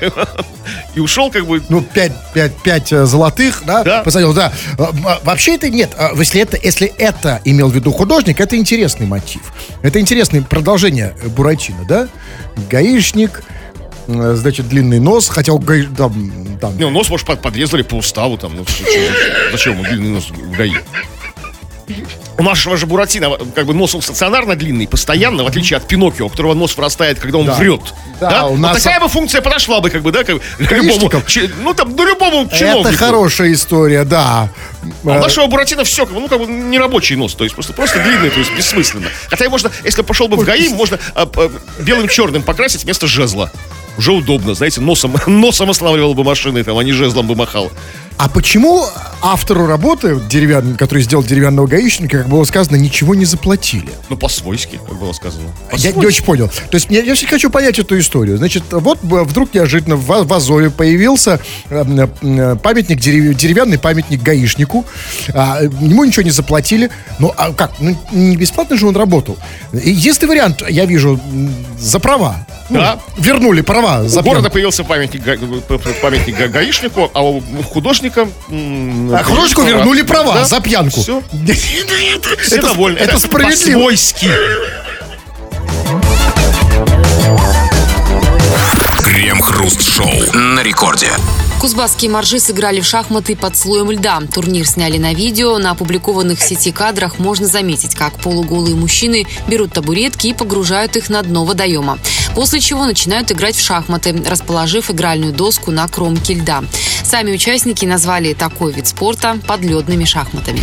Speaker 1: и ушел как бы...
Speaker 2: Ну, 5, 5, 5 золотых, да,
Speaker 1: Да.
Speaker 2: посадил, да. А, а, Вообще это нет. А, Если это, если это имел в виду художник, это интересный мотив. Это интересное продолжение э, Буратино, да? Гаишник, э, значит, длинный нос, хотел гаи- там, там,
Speaker 1: Не, ну, нос, может, под- подрезали по уставу там. Ну, зачем ему длинный нос в ГАИ? У нашего же Буратино, как бы нос он стационарно длинный, постоянно, в отличие от Пиноккио, у которого нос вырастает, когда он
Speaker 2: Да.
Speaker 1: врет.
Speaker 2: Да,
Speaker 1: Да,
Speaker 2: у
Speaker 1: Вот
Speaker 2: нас-
Speaker 1: такая бы функция подошла бы, как бы, да, как, к любому, ну там, ну любому чиновнику.
Speaker 2: Это хорошая история, да.
Speaker 1: А у нашего Буратино все, ну, как бы не рабочий нос, то есть просто, просто длинный, то есть бессмысленно. Хотя можно, если пошел бы в ГАИ, можно а, а, белым-черным покрасить вместо жезла. Уже удобно, знаете, носом, [LAUGHS] носом ославливал бы машины, там, а не жезлом бы махал.
Speaker 2: А почему автору работы, деревян, который сделал деревянного гаишника, как было сказано, ничего не заплатили?
Speaker 1: Ну, по-свойски, как было сказано.
Speaker 2: Я не очень понял. То есть я, я все хочу понять эту историю. Значит, вот э, вдруг неожиданно в, в Азове появился э, э, памятник, дерев- деревянный памятник гаишнику. А, э, ему ничего не заплатили. Ну, а как? Ну, не бесплатно же он работал. Единственный вариант, я вижу, за права. Ну,
Speaker 1: Да.
Speaker 2: Вернули права. За
Speaker 1: У города появился памятник, памятник га- гаишнику, а у художника...
Speaker 2: А художнику вернули права
Speaker 1: Да.
Speaker 2: за пьянку. [LAUGHS]
Speaker 1: Все, все
Speaker 2: Это-
Speaker 1: довольны.
Speaker 2: это справедливо.
Speaker 1: По-свойски.
Speaker 3: Крем-хруст-шоу на рекорде.
Speaker 4: Кузбасские моржи сыграли в шахматы под слоем льда. Турнир сняли на видео. На опубликованных в сети кадрах можно заметить, как полуголые мужчины берут табуретки и погружают их на дно водоема. После чего начинают играть в шахматы, расположив игральную доску на кромке льда. Сами участники назвали такой вид спорта подледными шахматами.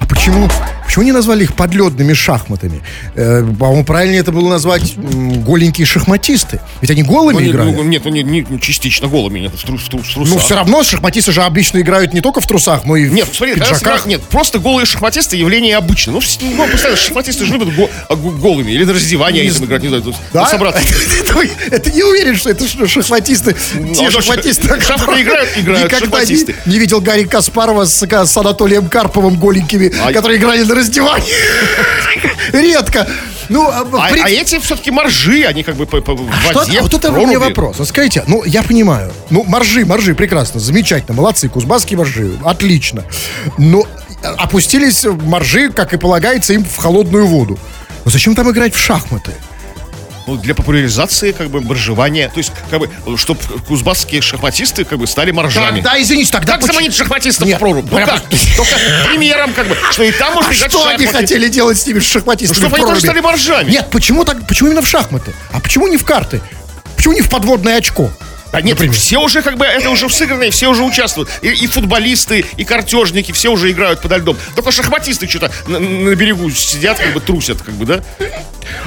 Speaker 2: А почему, почему не назвали их подледными шахматами? Э, по-моему, правильнее это было назвать голенькие шахматисты. Ведь они голыми
Speaker 1: Ну, не-
Speaker 2: играли.
Speaker 1: ну, нет, ну, не, не частично голыми, нет, в, тру- в тру- в трусах.
Speaker 2: Ну, все равно шахматисты же обычно играют не только в трусах, но и в
Speaker 1: Нет, смотри,
Speaker 2: пиджаках.
Speaker 1: нет, просто голые шахматисты явление обычное. Ну, ну, постоянно шахматисты же любят го- а, го- голыми. Или на раздевание они там играть, не знаю,
Speaker 2: Да?
Speaker 1: ну, собраться. [LAUGHS]
Speaker 2: Это не уверен, что это шахматисты. Те
Speaker 1: а что,
Speaker 2: шахматисты, которые
Speaker 1: играют, играют
Speaker 2: не,
Speaker 1: шахматисты.
Speaker 2: не видел Гарри Каспарова с, с Анатолием Карповым голенькими,
Speaker 1: А-
Speaker 2: которые играли на раздевании. Редко. Ну, а, в
Speaker 1: А, а эти все-таки моржи, они как бы по, по-
Speaker 2: Что-
Speaker 1: воде,
Speaker 2: а вот это
Speaker 1: проруби.
Speaker 2: вопрос. Вот скажите, ну, я понимаю. Ну, моржи, моржи, прекрасно, замечательно, молодцы, кузбасские моржи, отлично. Но опустились моржи, как и полагается, им в холодную воду. Но зачем там играть в шахматы?
Speaker 1: Ну, для популяризации, как бы, моржевания. То есть, как бы, чтобы кузбасские шахматисты, как бы, стали моржами.
Speaker 2: Да, извините, тогда...
Speaker 1: Как
Speaker 2: поч-
Speaker 1: заманить шахматистов
Speaker 2: Нет,
Speaker 1: в прорубь? Ну как? [LAUGHS] Только примером, как бы, что и там можно
Speaker 2: А что они
Speaker 1: шахматы.
Speaker 2: хотели делать с ними с шахматистами
Speaker 1: Ну, чтобы они тоже стали моржами.
Speaker 2: Нет, почему так? Почему именно в шахматы? А почему не в карты? Почему не в подводное очко?
Speaker 1: Да нет,
Speaker 2: Например.
Speaker 1: все уже как бы, это уже сыграно, и все уже участвуют. И, и футболисты, и картежники, все уже играют подо льдом. Только шахматисты что-то на, на берегу сидят, как бы трусят, как бы, да?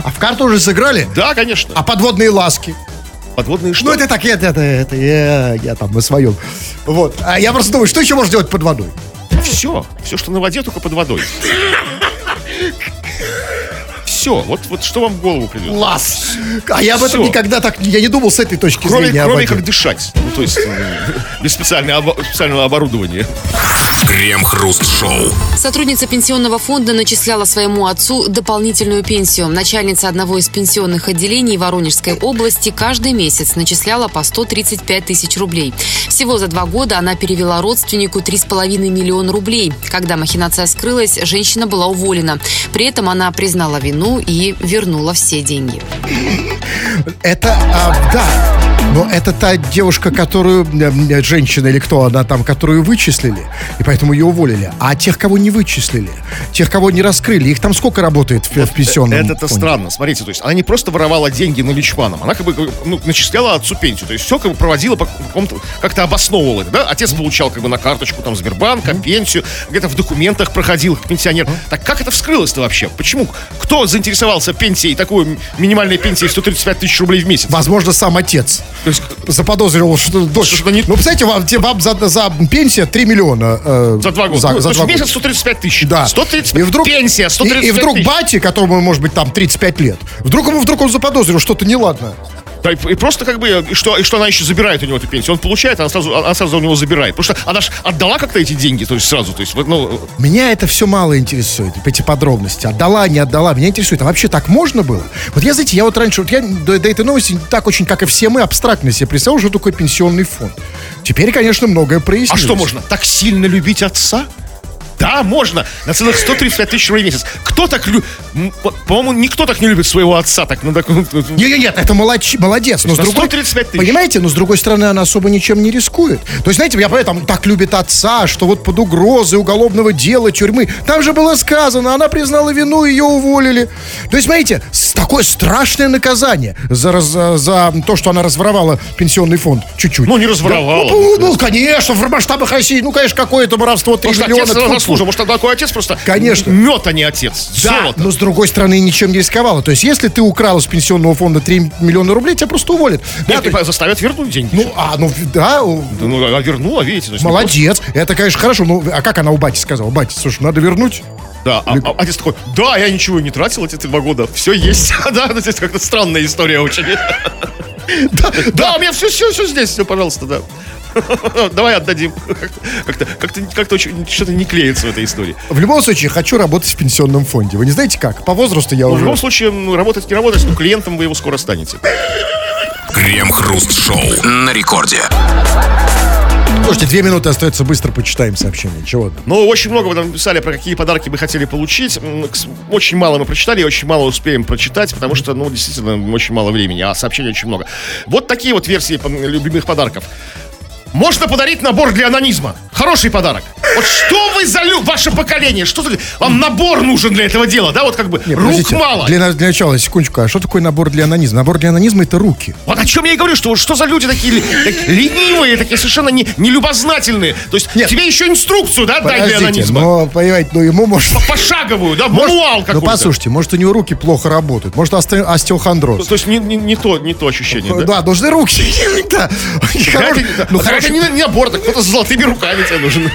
Speaker 2: А в карту уже сыграли?
Speaker 1: Да, конечно.
Speaker 2: А подводные ласки?
Speaker 1: Подводные что?
Speaker 2: Ну, это так, это, это, это я, я там на своем. Вот. А я просто думаю, что еще можно делать под водой?
Speaker 1: Все. Все, что на воде, только под водой. [LAUGHS] Все. Вот, вот что вам в голову придет.
Speaker 2: Класс! А я об этом
Speaker 1: Всё.
Speaker 2: никогда так, я не думал с этой точки
Speaker 1: Кроме,
Speaker 2: зрения. о
Speaker 1: кроме как дышать. Ну, то есть, э, [LAUGHS] без специального, специального оборудования.
Speaker 3: Крем-хруст-шоу.
Speaker 4: Сотрудница пенсионного фонда начисляла своему отцу дополнительную пенсию. Начальница одного из пенсионных отделений Воронежской области каждый месяц начисляла по 135 тысяч рублей. Всего за два года она перевела родственнику 3,5 миллиона рублей. Когда махинация скрылась, женщина была уволена. При этом она признала вину и вернула все деньги.
Speaker 2: Это, а, да. Но это та девушка, которую, э, э, женщина или кто она там, которую вычислили, и поэтому ее уволили. А тех, кого не вычислили, тех, кого не раскрыли, их там сколько работает в, в пенсионном
Speaker 1: Это-то странно. Смотрите, то есть она не просто воровала деньги наличманом, она как бы ну, начисляла отцу пенсию. То есть все как бы проводила по какому-то, как-то обосновывала это, да? Отец получал как бы на карточку там Сбербанка, пенсию, где-то в документах проходил как пенсионер. Так как это вскрылось-то вообще? Почему? Кто заинтересовался пенсией, такой минимальной пенсией 135 тысяч рублей в месяц?
Speaker 2: Возможно, сам отец
Speaker 1: То есть
Speaker 2: заподозрил, что дочь...
Speaker 1: Что-то не-
Speaker 2: Ну, представляете, вам, тебе- вам за, за пенсия 3 миллиона. э,
Speaker 1: за два года.
Speaker 2: За,
Speaker 1: Ну,
Speaker 2: за
Speaker 1: то есть
Speaker 2: два
Speaker 1: в месяц
Speaker 2: года.
Speaker 1: 135 тысяч.
Speaker 2: Да.
Speaker 1: 135
Speaker 2: И вдруг,
Speaker 1: пенсия, 135
Speaker 2: и, и вдруг
Speaker 1: тысяч.
Speaker 2: бате, которому может быть там 35 лет, вдруг ему вдруг он заподозрил что-то неладное.
Speaker 1: Да, и, и просто как бы, и что, и что она еще забирает у него эту пенсию. Он получает, она сразу, она сразу у него забирает. Потому что она же отдала как-то эти деньги, то есть сразу, то есть, ну,
Speaker 2: Меня это все мало интересует, эти подробности. Отдала, не отдала. Меня интересует, а вообще так можно было? Вот я, знаете, я вот раньше, вот я до, до этой новости так очень, как и все мы, абстрактно себе представлял, что такое пенсионный фонд. Теперь, конечно, многое
Speaker 1: а
Speaker 2: прояснилось.
Speaker 1: что можно? Так сильно любить отца? Да, можно. На целых 135 тысяч рублей в месяц. Кто так любит? По-моему, никто так не любит своего отца. Так, ну, так, ну,
Speaker 2: Нет, нет, нет, это молодч- молодец. Но с другой,
Speaker 1: 135 тысяч.
Speaker 2: Понимаете, но с другой стороны, она особо ничем не рискует. То есть, знаете, я поэтому так любит отца, что вот под угрозой уголовного дела, тюрьмы. Там же было сказано, она признала вину, ее уволили. То есть, смотрите, такое страшное наказание за, за, за то, что она разворовала пенсионный фонд чуть-чуть.
Speaker 1: Ну, не разворовала.
Speaker 2: Да, ну, ну, конечно, в масштабах России, ну, конечно, какое-то воровство 3
Speaker 1: Может,
Speaker 2: миллиона.
Speaker 1: отец. Заслужил. Может, такой отец просто...
Speaker 2: Конечно.
Speaker 1: Мед, а не отец.
Speaker 2: Да,
Speaker 1: Золото.
Speaker 2: но с другой стороны ничем не рисковала. То есть, если ты украл из пенсионного фонда 3 миллиона рублей, тебя просто уволят. Да,
Speaker 1: Нет,
Speaker 2: то есть-
Speaker 1: заставят вернуть деньги.
Speaker 2: ну, а, ну, да,
Speaker 1: Да, ну, а вернула, видите. не
Speaker 2: молодец. Это, конечно, хорошо. Ну, а как она у бати сказала? Бати, слушай, надо вернуть.
Speaker 1: просто- Да, а, а отец такой, да, я ничего не тратил эти два года, все есть. [LAUGHS] Да, ну, здесь как-то странная история очень. Да, да, у меня все, все, все здесь, все, пожалуйста, да. [LAUGHS] Давай отдадим. Как-то, как-то, как-то очень, что-то не клеится в этой истории.
Speaker 2: В любом случае, хочу работать в пенсионном фонде. Вы не знаете как? По возрасту я
Speaker 1: Ну, в
Speaker 2: уже...
Speaker 1: любом случае, работать не работать, но клиентом вы его скоро станете.
Speaker 3: Крем-хруст-шоу на рекорде.
Speaker 2: Слушайте, две минуты остается, быстро почитаем сообщение. Чего там?
Speaker 1: Ну, очень много вы нам писали, про какие подарки бы хотели получить. Очень мало мы прочитали, и очень мало успеем прочитать, потому что, ну, действительно, очень мало времени, а сообщений очень много. Вот такие вот версии любимых подарков. Можно подарить набор для анонизма. Хороший подарок. Вот что вы за лю... Ваше поколение, что за... Вам набор нужен для этого дела, да? Вот как бы
Speaker 2: Не,
Speaker 1: рук
Speaker 2: подождите,
Speaker 1: мало.
Speaker 2: Для, для начала, секундочку, а что такое набор для анонизма? Набор для анонизма это руки.
Speaker 1: Вот о чем я и говорю, что что за люди такие так- ленивые, такие совершенно не, нелюбознательные. То есть
Speaker 2: Нет.
Speaker 1: тебе еще инструкцию, да, дай для
Speaker 2: Подождите,
Speaker 1: анонизма.
Speaker 2: но, понимаете, ну ему может...
Speaker 1: Пошаговую, да,
Speaker 2: может-
Speaker 1: мануал
Speaker 2: Ну,
Speaker 1: какой-то.
Speaker 2: послушайте, может, у него руки плохо работают. Может, осте- остеохондроз.
Speaker 1: То есть не, не, не то, не то ощущение, да?
Speaker 2: Да, нужны руки. Ну,
Speaker 1: это не, не набор, так кто-то с золотыми руками тебе нужен.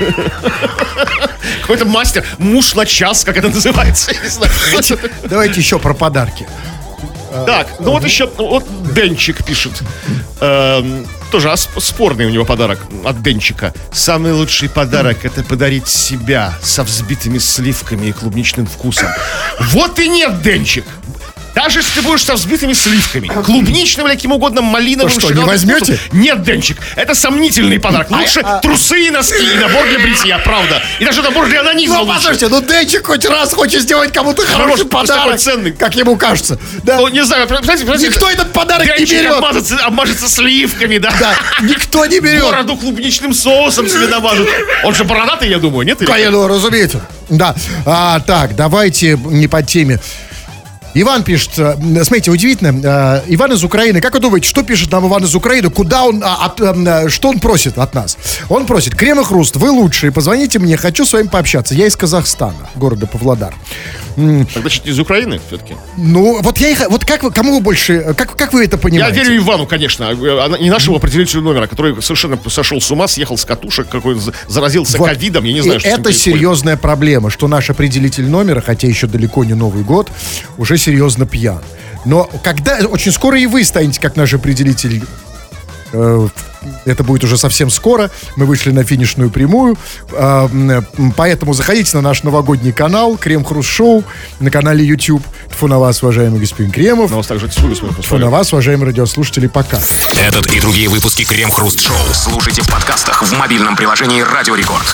Speaker 1: Какой-то мастер, муж на час, как это называется. знаю.
Speaker 2: Давайте еще про подарки.
Speaker 1: Так, ну вот еще, ну вот Денчик пишет. Эм, Тоже спорный у него подарок от Денчика. Самый лучший подарок это подарить себя со взбитыми сливками и клубничным вкусом. Вот и нет, Денчик. Даже если ты будешь со взбитыми сливками, клубничным или каким угодно малиновым
Speaker 2: То что, не возьмете?
Speaker 1: вкусом. Нет, Денчик, это сомнительный подарок. Лучше трусы и носки, и набор для бритья, правда. И даже набор для анонизма
Speaker 2: Ну, послушайте, ну Денчик хоть раз хочет сделать кому-то хороший
Speaker 1: просто
Speaker 2: подарок.
Speaker 1: ценный.
Speaker 2: Как ему кажется. Да.
Speaker 1: Ну, не знаю, представляете, представляете,
Speaker 2: Никто этот подарок не
Speaker 1: Денчик
Speaker 2: берет.
Speaker 1: обмажется, обмажется сливками, да?
Speaker 2: Да, никто не берет.
Speaker 1: Бороду клубничным соусом себе намажут. Он же бородатый, я думаю, нет?
Speaker 2: Конечно, разумеется. Да. А, так, давайте не по теме. Иван пишет, э, смотрите, удивительно, э, Иван из Украины, как вы думаете, что пишет нам Иван из Украины, куда он, а, от, э, что он просит от нас? Он просит, Крем и Хруст, вы лучшие, позвоните мне, хочу с вами пообщаться. Я из Казахстана, города Павлодар.
Speaker 1: Так, значит, из Украины все-таки.
Speaker 2: Ну, вот я их, вот как вы, кому вы больше, как, как вы это
Speaker 1: Я
Speaker 2: понимаете?
Speaker 1: верю Ивану, конечно, а не нашему определителю номера, который совершенно сошел с ума, съехал с катушек, какой-то за- заразился
Speaker 2: Вот.
Speaker 1: ковидом, я не знаю,
Speaker 2: И
Speaker 1: что
Speaker 2: это серьезная проблема, что наш определитель номера, хотя еще далеко не Новый год, уже серьезно пьян. Но когда очень скоро и вы станете как наш определитель. э, Это будет уже совсем скоро. Мы вышли на финишную прямую. М, Поэтому заходите на наш новогодний канал Крем Хруст Шоу на канале YouTube. Тфу на вас, уважаемый господин Кремов.
Speaker 1: На вас также свой
Speaker 2: Тфу на вас, уважаемые радиослушатели, пока.
Speaker 3: Этот и другие выпуски Крем-хруст-шоу слушайте в подкастах в мобильном приложении «Радио Рекорд».